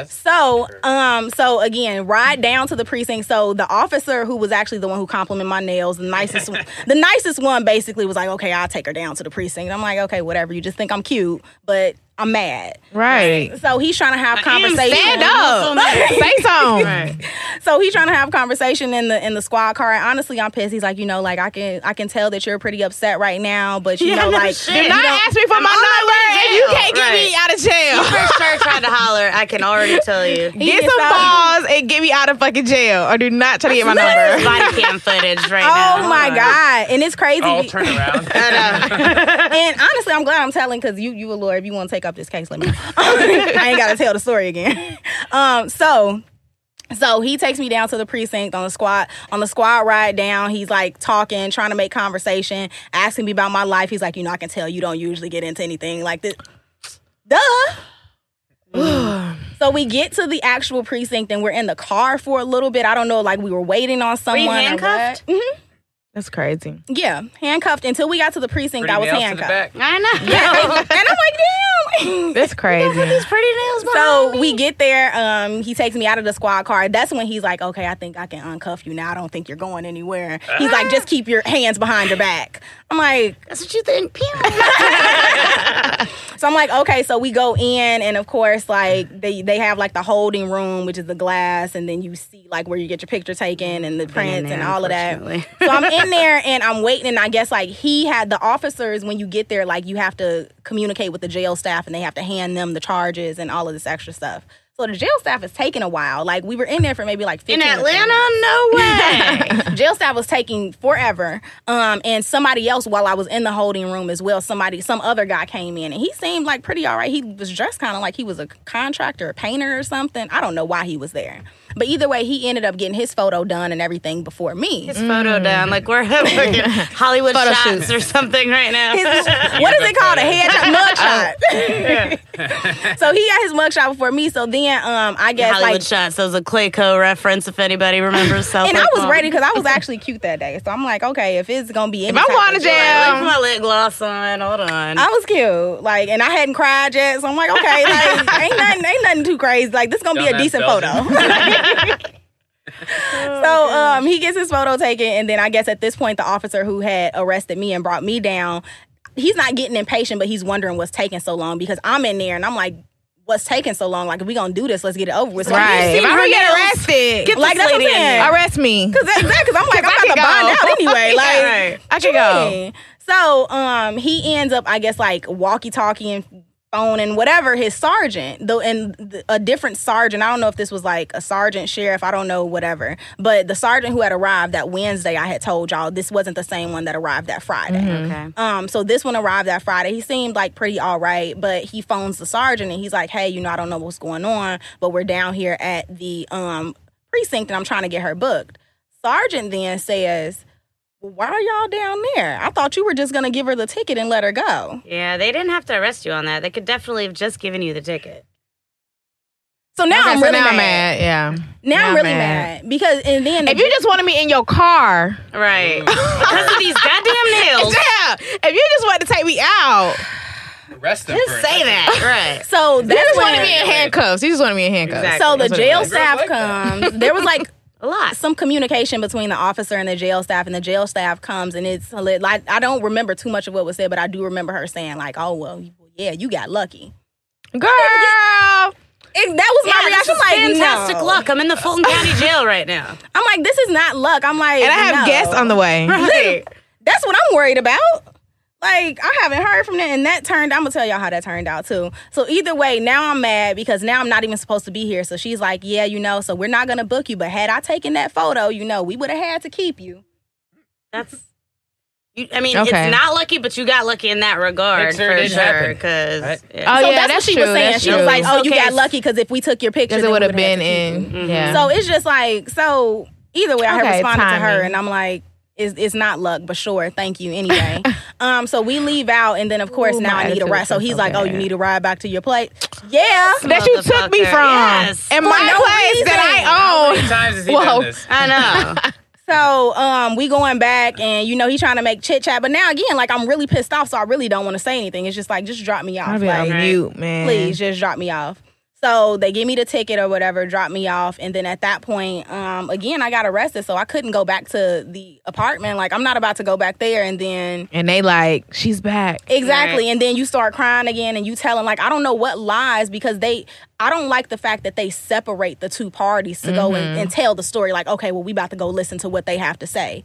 all So, um, so again, ride down to the precinct. So the officer who was actually the one who complimented my nails, the nicest, one- [laughs] the nicest one, basically was like, "Okay, I'll take her down to the precinct." I'm like, "Okay, whatever. You just think I'm cute, but I'm mad." right? So he's trying to have I conversation. Stand up, mad. say something. Right. So he's trying to have conversation in the in the squad car. And honestly, I'm pissed. He's like, you know, like I can I can tell that you're pretty upset right now, but you Yeah, know, like shit. Do you not don't- ask me for my I'm my number way you can't get me out of jail. For sure tried to holler. I can already tell you. [laughs] Get some out- balls and get me out of fucking jail, or do not try to get my number. [laughs] body cam footage right oh now. Oh my god! And it's crazy. Oh, turn around. [laughs] Uh, and honestly, I'm glad I'm telling because you you a lawyer. If you want to take up this case, let me. [laughs] I ain't got to tell the story again. [laughs] Um, so. So he takes me down to the precinct on the squad on the squad ride down. He's like talking, trying to make conversation, asking me about my life. He's like, you know, I can tell you don't usually get into anything like this. [sighs] Duh. [sighs] so we get to the actual precinct and we're in the car for a little bit. I don't know, like we were waiting on Were someone. you or what. handcuffed? Mhm. That's crazy. Yeah, handcuffed until we got to the precinct. I was Pretty nails to the handcuffed. I know. Yeah, and I'm like, [laughs] damn. [laughs] That's crazy. These pretty nails. So we get there. Um, he takes me out of the squad car. That's when he's like, "Okay, I think I can uncuff you now. I don't think you're going anywhere." He's like, "Just keep your hands behind your back." I'm like, That's what you think. Pew. [laughs] [laughs] so I'm like, okay. So we go in, and of course, like they they have like the holding room, which is the glass, and then you see like where you get your picture taken and the prints and all of that. [laughs] so I'm in there and I'm waiting, and I guess like he had the officers when you get there, like you have to communicate with the jail staff, and they have to hand them the charges and all of this extra stuff. So the jail staff is taking a while. Like we were in there for maybe like 15 In Atlanta? No [laughs] way. jail staff was taking forever. Um, and somebody else while I was in the holding room as well, somebody, some other guy came in and he seemed like pretty all right. He was dressed kind of like he was a contractor, a painter or something. I don't know why he was there. But either way, he ended up getting his photo done and everything before me. His photo done. Like we're [laughs] fucking [laughs] Hollywood Photo shots or something right now. His- [laughs] what is it called? A headshot mugshot. so he got his mugshot before me. So then um I guess Hollywood like shots. That was a Clayco reference if anybody remembers South and I was ready because I was actually cute that day. So I'm like, okay, if it's gonna be any If I'm going of to joy- jail- Like, put my lip gloss on. Hold on. I was cute, like, and I hadn't cried yet, so I'm like, okay, like, ain't nothing, ain't nothing too crazy. Like, this gonna be a decent Belgian. photo. So, um, he gets his photo taken, and then I guess at this point, the officer who had arrested me and brought me down, he's not getting impatient, but he's wondering what's taking so long because I'm in there and I'm like, what's taking so long? Like, if we gonna do this, let's get it over with. So Right. If I'm gonna get arrested, Get like that's what I'm in saying. arrest me. [laughs] Cause exactly, cause I'm like, I'm I about to bond out anyway. [laughs] Like, right. I can go. So um he ends up, I guess, like walkie talkie and phone and whatever his sergeant though and a different sergeant i don't know if this was like a sergeant sheriff i don't know whatever but the sergeant who had arrived that wednesday i had told y'all this wasn't the same one that arrived that friday Okay. um, so this one arrived that Friday. He seemed like pretty all right, but he phones the sergeant and he's like, "Hey, you know, I don't know what's going on, but we're down here at the um precinct and I'm trying to get her booked." Sergeant then says, why are y'all down there? I thought you were just gonna give her the ticket and let her go. Yeah, they didn't have to arrest you on that. They could definitely have just given you the ticket. So now Okay, I'm so really now mad. mad. Yeah. Now, I'm I'm really mad. mad. because and then If you just wanted me in your car, Right. [laughs] because of these goddamn nails. [laughs] yeah. If you just wanted to take me out, Arrest them Just for it. say that. Right. so you that's just when, wanted me in handcuffs. You just wanted me in handcuffs. Exactly. so the That's what it jail staff like comes. There was like A lot. some communication between the officer and the jail staff, and the jail staff comes, and it's like I don't remember too much of what was said, but I do remember her saying like, "Oh well, yeah, you got lucky." Girl. It, that was my Yeah, this reaction. is Like, fantastic no. luck. I'm in the Fulton County Jail right now. I'm like, this is not luck. I'm like, And I have no. guests on the way. Right. That's what I'm worried about. Like, I haven't heard from them, and that turned. I'm gonna tell y'all how that turned out too. So either way, now I'm mad because now I'm not even supposed to be here. So she's like, "Yeah, you know, so we're not gonna book you. But had I taken that photo, you know, we would have had to keep you." That's. You, I mean, Okay. it's not lucky, but you got lucky in that regard Makes her for sure. Because right? Oh, so yeah, that's, what she true, was saying. that's She was like, "Oh, you got lucky because if we took your picture, it would have been to keep you." in. Mhm. Yeah. So it's just like so. Either way, I had Okay, responded to her, and I'm like, "It's it's not luck, but sure, thank you anyway." [laughs] um, so we leave out, and then of course Ooh, now I need a ride. So he's so like, "Oh, you need a ride back to your place?" Yeah. that you took me from. Yes. And For my no place that. I own. many times has he Whoa. I know. [laughs] So um, we going back, and you know he's trying to make chit chat, but now again, like I'm really pissed off, so I really don't want to say anything. It's just like, just drop me off, I'll be like, on mute, man. please, just drop me off. So they give me the ticket or whatever, drop me off, and then at that point, um, again I got arrested, so I couldn't go back to the apartment. Like I'm not about to go back there, and then And they like, she's back. Exactly. Right. And then you start crying again and you telling like I don't know what lies because they I don't like the fact that they separate the two parties to go and, and tell the story like, okay, well, we about to go listen to what they have to say.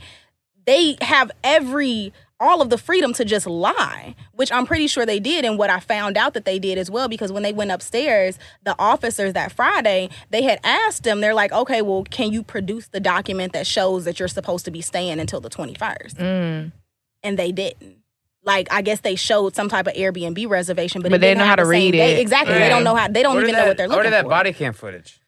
They have every all of the freedom to just lie, which I'm pretty sure they did. And what I found out that they did as well, because when they went upstairs, the officers that Friday, they had asked them, they're like, okay, well, can you produce the document that shows that you're supposed to be staying until the 21st? Mm. and they didn't. Like I guess they showed some type of Airbnb reservation, but, But they didn't know how to the read date. it. Exactly, they don't know how. They don't Order even know what they're looking Order that body cam footage.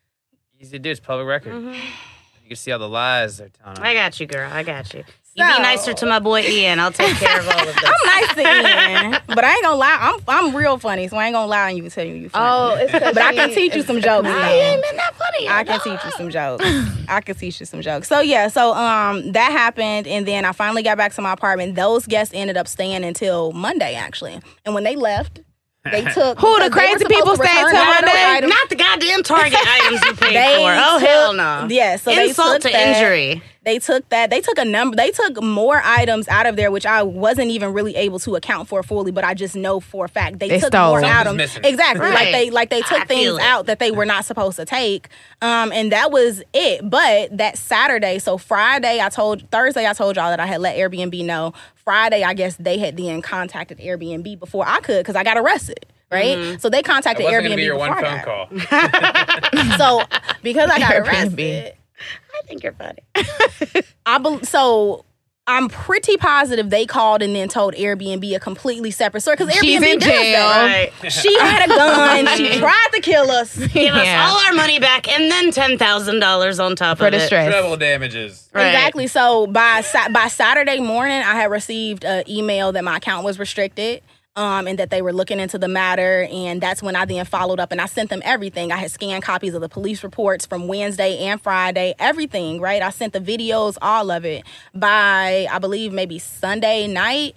Easy to do. It's public record. Mm-hmm. You can see all the lies they're telling. I got you, girl. I got you. You So- be nicer to my boy Ian. I'll take care of all of [laughs] this. I'm nice to Ian, [laughs] but I ain't gonna lie. I'm I'm real funny, so I ain't gonna lie on you and tell you you funny. Oh, it's but I can teach you some jokes. I ain't been that funny. I can teach you some jokes. I can teach you some jokes. So yeah, so um that happened and then I finally got back to my apartment. Those guests ended up staying until Monday actually. And when they left, they [laughs] took Who, the because they were crazy people stayed staying return till Monday? Not the goddamn Target items you paid for. Oh took- hell no. Yeah, so they Insult took to that. injury. They took that. They took a number. They took more items out of there, which I wasn't even really able to account for fully. But I just know for a fact they, They took stole. more Something's items. missing. Exactly, like they like they took I things out that they were not supposed to take. Um, and that was it. But that Saturday, so Friday, I told Thursday, I told y'all that I had let Airbnb know. Friday, I guess they had then contacted Airbnb before I could because I got arrested. Right, Mm-hmm. so they That contacted wasn't Airbnb gonna be your one phone got- call. [laughs] So because I [laughs] got Airbnb. arrested, I think you're funny. I bel so I'm pretty positive they called and then told Airbnb a completely separate story because Airbnb She's in does jail. that. Right. She had a gun. she [laughs] tried to kill us. [laughs] Give us all our money back and then ten thousand dollars on top For of the it. stress. Treble damages. Right. Exactly. So by by Saturday morning, I had received an email that my account was restricted. Um, and that they were looking into the matter, and that's when I then followed up and I sent them everything. I had scanned copies of the police reports from Wednesday and Friday, everything, right? I sent the videos, all of it. By I believe maybe Sunday night,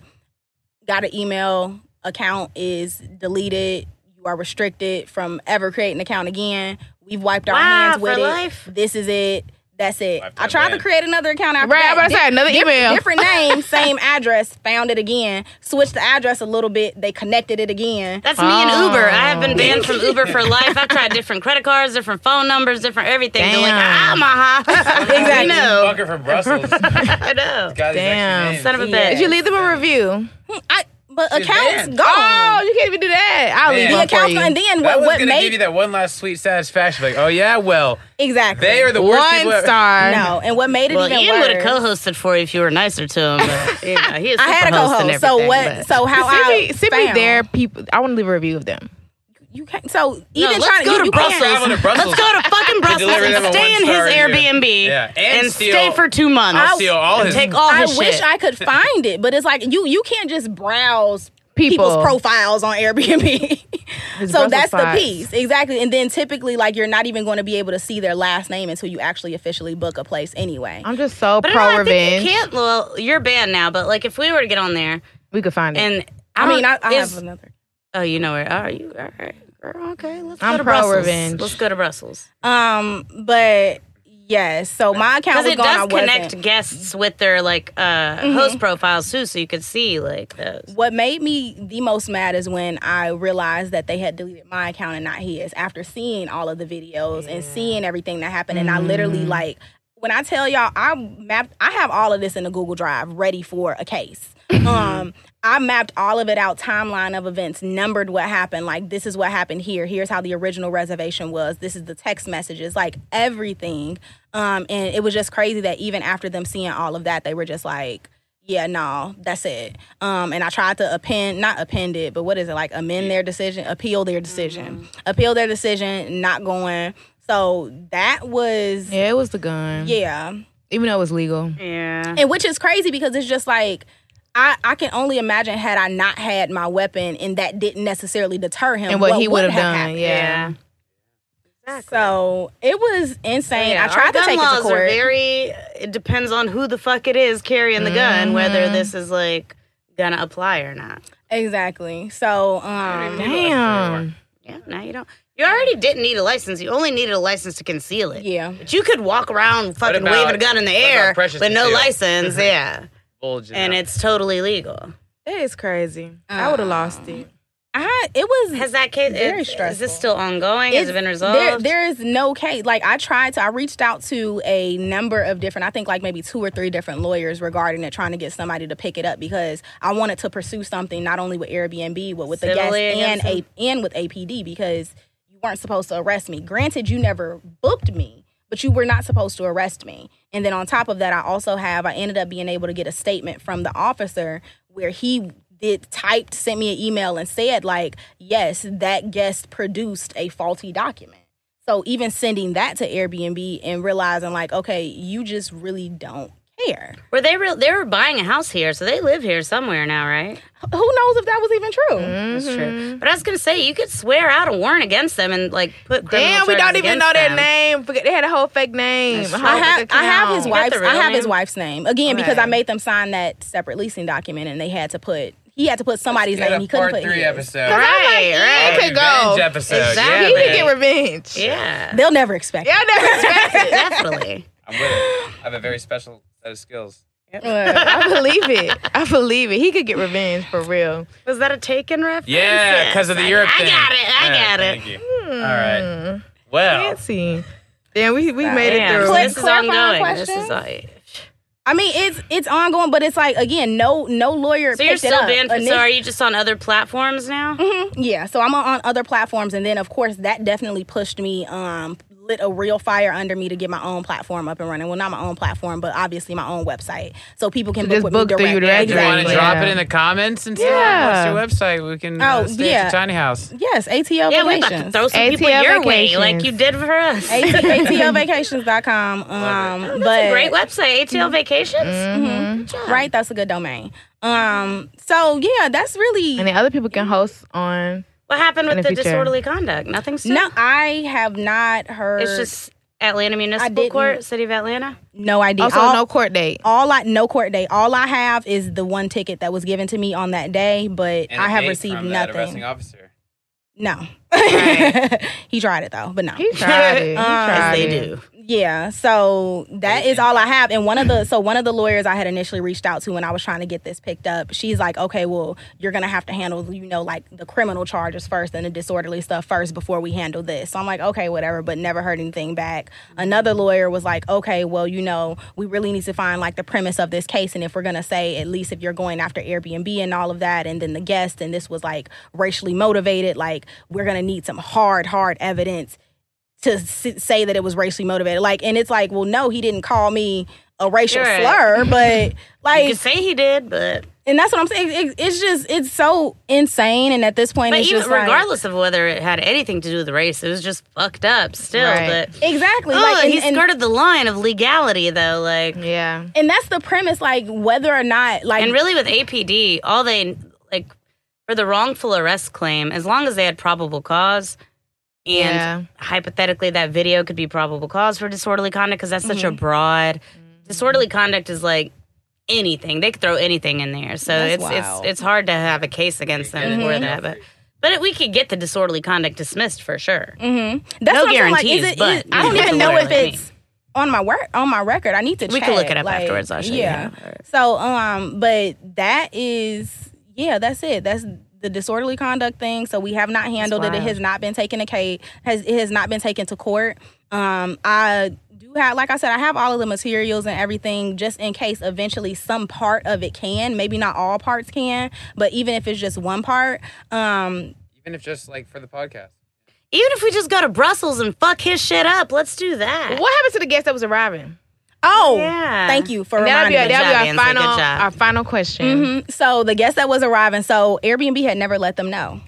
got an email account is deleted. You are restricted from ever creating an account again. We've wiped our Wow, hands with it. life? This is it. That's it. I tried to create another account after Right, that. I'm about to say, another Different- email. Different [laughs] name, same address. Found it again. Switched the address a little bit. They connected it again. That's me and Uber. I have Oh. been banned from Uber for [laughs] life. I've tried different credit cards, different phone numbers, different everything. They're like, Damn. ah, maha. [laughs] Exactly. I know. Fucker from Brussels. I know. Got Damn. Son of a Yeah. bitch. Did you leave them a review? I, but She's accounts banned. gone. Oh, you can't even do that. I'll leave Man. the one for accounts you. and then what, was what gonna made give you that one last sweet satisfaction. Like, oh yeah, well, exactly they are the worst people. One ever- star. no, and what made it Well, even Ian would have co-hosted for you if you were nicer to him. But, you know, he is [laughs] I had a super host and co-host. So what? but- So how Send I me, send me their people. I want to leave a review of them. You can't. So even let's trying go you, to you Brussels. to Brussels. Let's go to fucking Brussels deliver and stay in his. Airbnb Yeah, and and, steal- stay for two months. I'll steal all and his. take all I his wish. I could find it, but it's like you you can't just browse People. people's profiles on Airbnb. So Brussels that's the piece exactly. And then typically, like you're not even going to be able to see their last name until you actually officially book a place anyway. I'm just so But pro no, I think revenge. you can't. Well, you're banned now. But like, if we were to get on there We could find it. and I mean, I, I is- have another. Oh, you know where? Oh, are you? All right. Girl, okay, let's I'm go to pro Brussels. revenge. Let's go to Brussels Um, but yes, so my account because was it gone. I does connect wasn't. guests with their like uh, host profiles too, so you could see like those. What made me the most mad is when I realized that they had deleted my account and not his after seeing all of the videos and seeing everything that happened. And I literally like when I tell y'all I mapped I have all of this in a Google Drive ready for a case. um I mapped all of it out, timeline of events, numbered what happened. Like, this is what happened here. Here's how the original reservation was. This is the text messages, like everything. Um, and it was just crazy that even after them seeing all of that, they were just like, yeah, no, that's it. Um, and I tried to append, not append it, but what is it like? Amend their decision, appeal their decision, appeal their decision, not going. So that was, yeah, it was the gun. yeah. Even though it was legal. Yeah. And which is crazy because it's just like I, I can only imagine had I not had my weapon and that didn't necessarily deter him And what he would would have done. happened. Yeah. So it was insane. Yeah, I tried our to gun take it to court. Are very. It depends on who the fuck it is carrying the gun, whether this is like gonna apply or not. exactly. So um Damn. Yeah. Now you don't. You already didn't need a license. You only needed a license to conceal it. yeah. But you could walk around fucking about- waving a gun in the air precious with no conceal? license. Mm-hmm. yeah. Bulging And out. it's totally legal. It is crazy. I would have lost it. I it was Has that case? Very is, is this still ongoing? Has it been resolved? There, there is no case. Like I tried to, I reached out to a number of different, I think like maybe two or three different lawyers regarding it, trying to get somebody to pick it up because I wanted to pursue something not only with Airbnb but with the guests and a and with APD because you weren't supposed to arrest me. Granted, you never booked me. But you were not supposed to arrest me. And then on top of that, I also have, I ended up being able to get a statement from the officer where he did typed, sent me an email and said, like, yes, that guest produced a faulty document. So even sending that to Airbnb and realizing, like, okay, you just really don't care. Were they real? They were buying a house here, so they live here somewhere now, right? Who knows if that was even true? That's Mm-hmm. true. But I was gonna say you could swear out a warrant against them and like put Damn, we don't even know their them. name. Forget they had a whole fake name. That's a true. whole I have I have his wife's I real have his name? wife's name again because I made them sign that separate leasing document and they had to put he had to put somebody's name. a He couldn't part put three his. episode. Right, He right. could go. Revenge episode. Exactly. Yeah, He could get revenge. Yeah, They'll never expect. Yeah, it. I never [laughs] expected. definitely. I'm with it. I have a very special set of skills. I believe it. I believe it. He could get revenge for real. Was that a Taken reference? Yeah, because of the I- Europe I thing. got it. I Yeah, got it. Thank you. All right. Well, Fancy. Damn, we we made it through. so this is Clarifying ongoing. This is questions? all, I mean, it's it's ongoing, but it's like again, no no lawyer. so you're picked it still up. banned. For, Init- so are you just on other platforms now? Yeah, so I'm on, on other platforms, and then of course that definitely pushed me, um, lit a real fire under me to get my own platform up and running. Well, not my own platform, but obviously my own website, so people can So book just with book me through you directly. you want to Exactly. drop it in the comments and stuff? Yeah. What's your website? We can Oh, uh, stay at yeah. your tiny house. Yes, ATL Yeah, we about to throw some people ATL your way, like you did for us. AT- ATLvacations.com. [laughs] Um, That's but a great website, ATL Vacations. Mm-hmm. Good job. right, that's a good domain. Um, so yeah, that's really and then other people can host on. What happened with the the future. disorderly conduct? Nothing. Still? no. I have not heard. It's just Atlanta Municipal Court, City of Atlanta. no idea. Also, All- no court date. all I no court date. All I have is the one ticket that was given to me on that day, but And I a have received from nothing. arresting officer. No, Right. [laughs] he tried it though, but no. He tried it. He [laughs] Um, tried As they it. do. Yeah, so that is all I have. And one of the so one of the lawyers I had initially reached out to when I was trying to get this picked up, she's like, "Okay, well, you're gonna have to handle you know like the criminal charges first and the disorderly stuff first before we handle this." So I'm like, "Okay, whatever," but never heard anything back. Another lawyer was like, "Okay, well, you know, we really need to find like the premise of this case, and if we're gonna say at least if you're going after Airbnb and all of that, and then the guest, and this was like racially motivated, like we're gonna need some hard, hard evidence." To say that it was racially motivated. Like, and it's like, well, no, he didn't call me a racial right. slur, [laughs] but like, You could say he did, but and that's what I'm saying. It- it's just it's so insane, and at this point, But it's even just like- regardless of whether it had anything to do with the race, it was just fucked up still. Right. But exactly. oh, like, and, he and- skirted the line of legality though. Like, Yeah. and that's the premise. Like whether or not, like, and really with APD, all they like for the wrongful arrest claim, as long as they had probable cause. And Yeah. hypothetically, that video could be probable cause for disorderly conduct because that's such Mm-hmm. a broad. Disorderly conduct is like anything; they could throw anything in there. So That's it's wild. it's it's hard to have a case against them for that. But but we could get the disorderly conduct dismissed for sure. Mm-hmm. That's No what I'm like, is guarantees, it- but is- I don't even know if what I mean. it's on my work on my record. I need to. We check. can look it up like, afterwards. I'll show you. yeah. So um, but that is yeah, that's it. That's the disorderly conduct thing. So we have not handled it. It has not been taken to case. Has it has not been taken to court. Um, I do have, like I said, I have all of the materials and everything, just in case eventually some part of it can. Maybe not all parts can, but even if it's just one part, um, Even if just like for the podcast. Even if we just go to Brussels and fuck his shit up, let's do that. What happened to the guest that was arriving? Oh, Yeah. thank you for that'll reminding our, me. that'll be our final our final question. Mhm. So the guest that was arriving, so Airbnb had never let them know.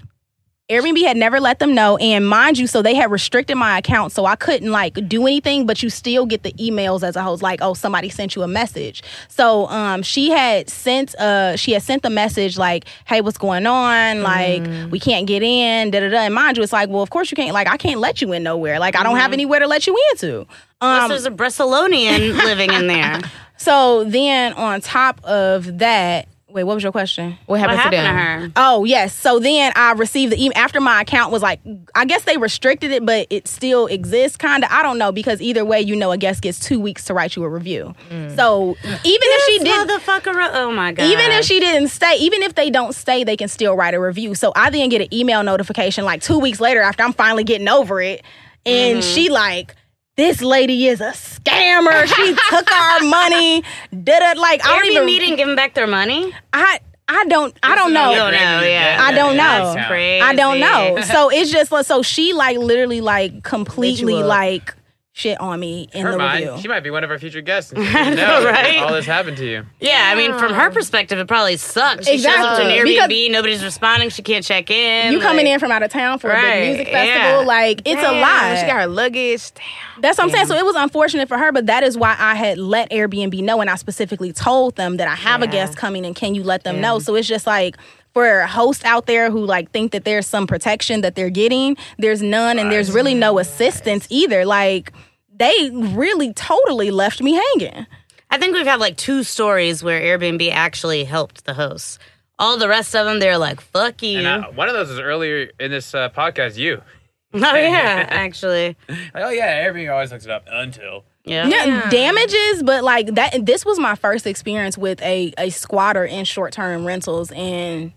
Airbnb had never let them know, and mind you, so they had restricted my account, so I couldn't like do anything. But you still get the emails as a host, like, oh, somebody sent you a message. So um, she had sent uh, she had sent the message like, hey, what's going on? Like, we can't get in. Da da da. And mind you, it's like, well, of course you can't. Like, I can't let you in nowhere. Like, I don't have anywhere to let you into. Unless Um, there's a Bressalonian living in there. [laughs] so then on top of that, wait, what was your question? What What happened, happened to to them? her? Oh yes. So then I received the email after my account was like, I guess they restricted it, but it still exists, kind of. I don't know because either way, you know, a guest gets two weeks to write you a review. Mm. So even if she This did, motherfucker. Oh my god. even if she didn't stay, even if they don't stay, they can still write a review. So I then get an email notification like two weeks later after I'm finally getting over it, and mm-hmm. she like. This lady is a scammer. She [laughs] took our money. Did it like I don't even. didn't give him back their money. I I don't I don't know. You don't know, yeah. I don't know. That's crazy. I don't know. [laughs] So it's just like so she like literally like completely like shit on me in Her the mind, review. she might be one of our future guests. And she doesn't know right? All this happened to you. Yeah, I mean, from her perspective, it probably sucks. She shows up to an Exactly. Airbnb, nobody's responding, she can't check in. you coming in from out of town for a big music yeah. festival, like it's a Damn, lot. She got her luggage. Damn. That's what I'm saying. So it was unfortunate for her, but that is why I had let Airbnb know, and I specifically told them that I have a guest coming, and can you let them know? So it's just like for hosts out there who like think that there's some protection that they're getting, there's none, and there's really no assistance either. Like they really totally left me hanging. I think we've had like two stories where Airbnb actually helped the hosts. All the rest of them, they're like, fuck you. And uh, one of those was earlier in this uh, podcast. You. [laughs] oh, yeah, [laughs] actually. Like, oh yeah, Airbnb always looks it up until. Yeah. Yeah, damages, but like that. This was my first experience with a a squatter in short term rentals, and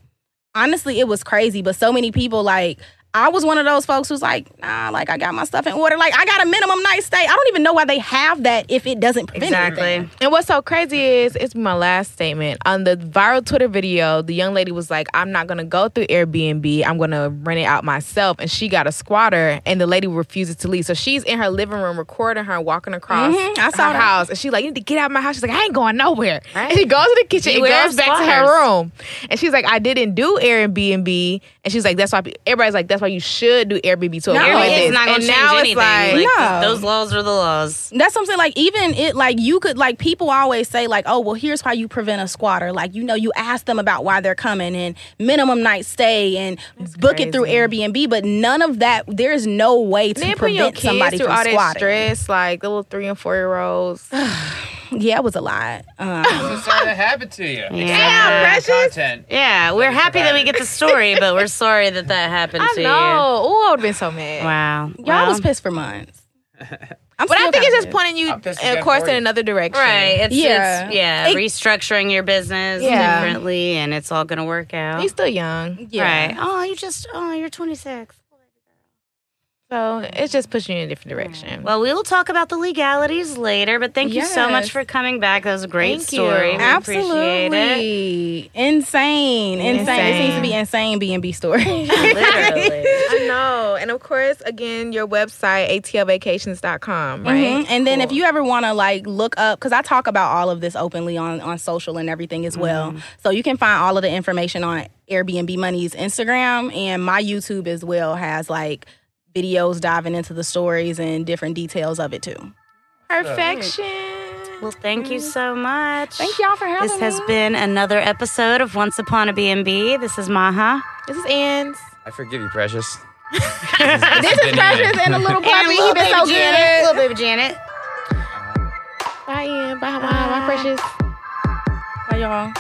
honestly, it was crazy. But so many people like. I was one of those folks who's like, nah, like I got my stuff in order. Like I got a minimum night stay. I don't even know why they have that if it doesn't prevent Exactly. anything. And what's so crazy is it's my last statement on the viral Twitter video. The young lady was like, "I'm not gonna go through Airbnb. I'm gonna rent it out myself." And she got a squatter, and the lady refuses to leave. So she's in her living room recording her walking across Mhm, I saw her that. house, and she's like, "You need to get out of my house." She's like, "I ain't going nowhere." And she goes to the kitchen and goes of back to her room, and she's like, "I didn't do Airbnb," and she's like, "That's why." Everybody's like, "That's why you should do Airbnb to No. avoid Airbnb this." is not going and to change now anything. it's like, Like, No. Those laws are the laws. That's what I'm saying. Like even it, like you could, like people always say, like, oh, well, here's how you prevent a squatter. Like you know, you ask them about why they're coming and minimum night stay and book it through. Airbnb. But none of that. There's no way to Then put your prevent kids somebody from all that squatting. stress, like the little three and four year olds. [sighs] [sighs] [sighs] Yeah, it was a lot. Um, So sorry that happened to you. Yeah, Except for precious. Content. Yeah, we're happy that we get the story, but we're [laughs] sorry that that happened I to know. Oh, I would have been so mad. Wow. y'all Well, was pissed for months. [laughs] I'm But I think it's just pointing you, of course, in another direction. Right. It's Yeah. yeah. yeah. It- restructuring your business Yeah. differently and it's all gonna work out. He's still young. Yeah. Right. Oh, you just oh, you're 26. So it's just pushing you in a different direction. Well, we will talk about the legalities later, but thank you so much for coming back. That was a great Thank you. story. We appreciate it. Absolutely. Insane. Insane. It seems to be insane B&B story. [laughs] [laughs] Literally. I know. And of course, again, your website, atlvacations.com, right? Mhm. And then if you ever want to like look up, because I talk about all of this openly on on social and everything as well, so you can find all of the information on Airbnb Money's Instagram and my YouTube as well has like videos diving into the stories and different details of it too. Perfection. Well, thank you so much. Thank y'all for having This me. has been another episode of Once Upon a B&B. This is Maha. This is Anns. I forgive you, Precious. [laughs] This is Precious and a little puppy. He been so good. Little baby Janet. Bye, Ann. Bye, bye, bye, precious. Bye y'all.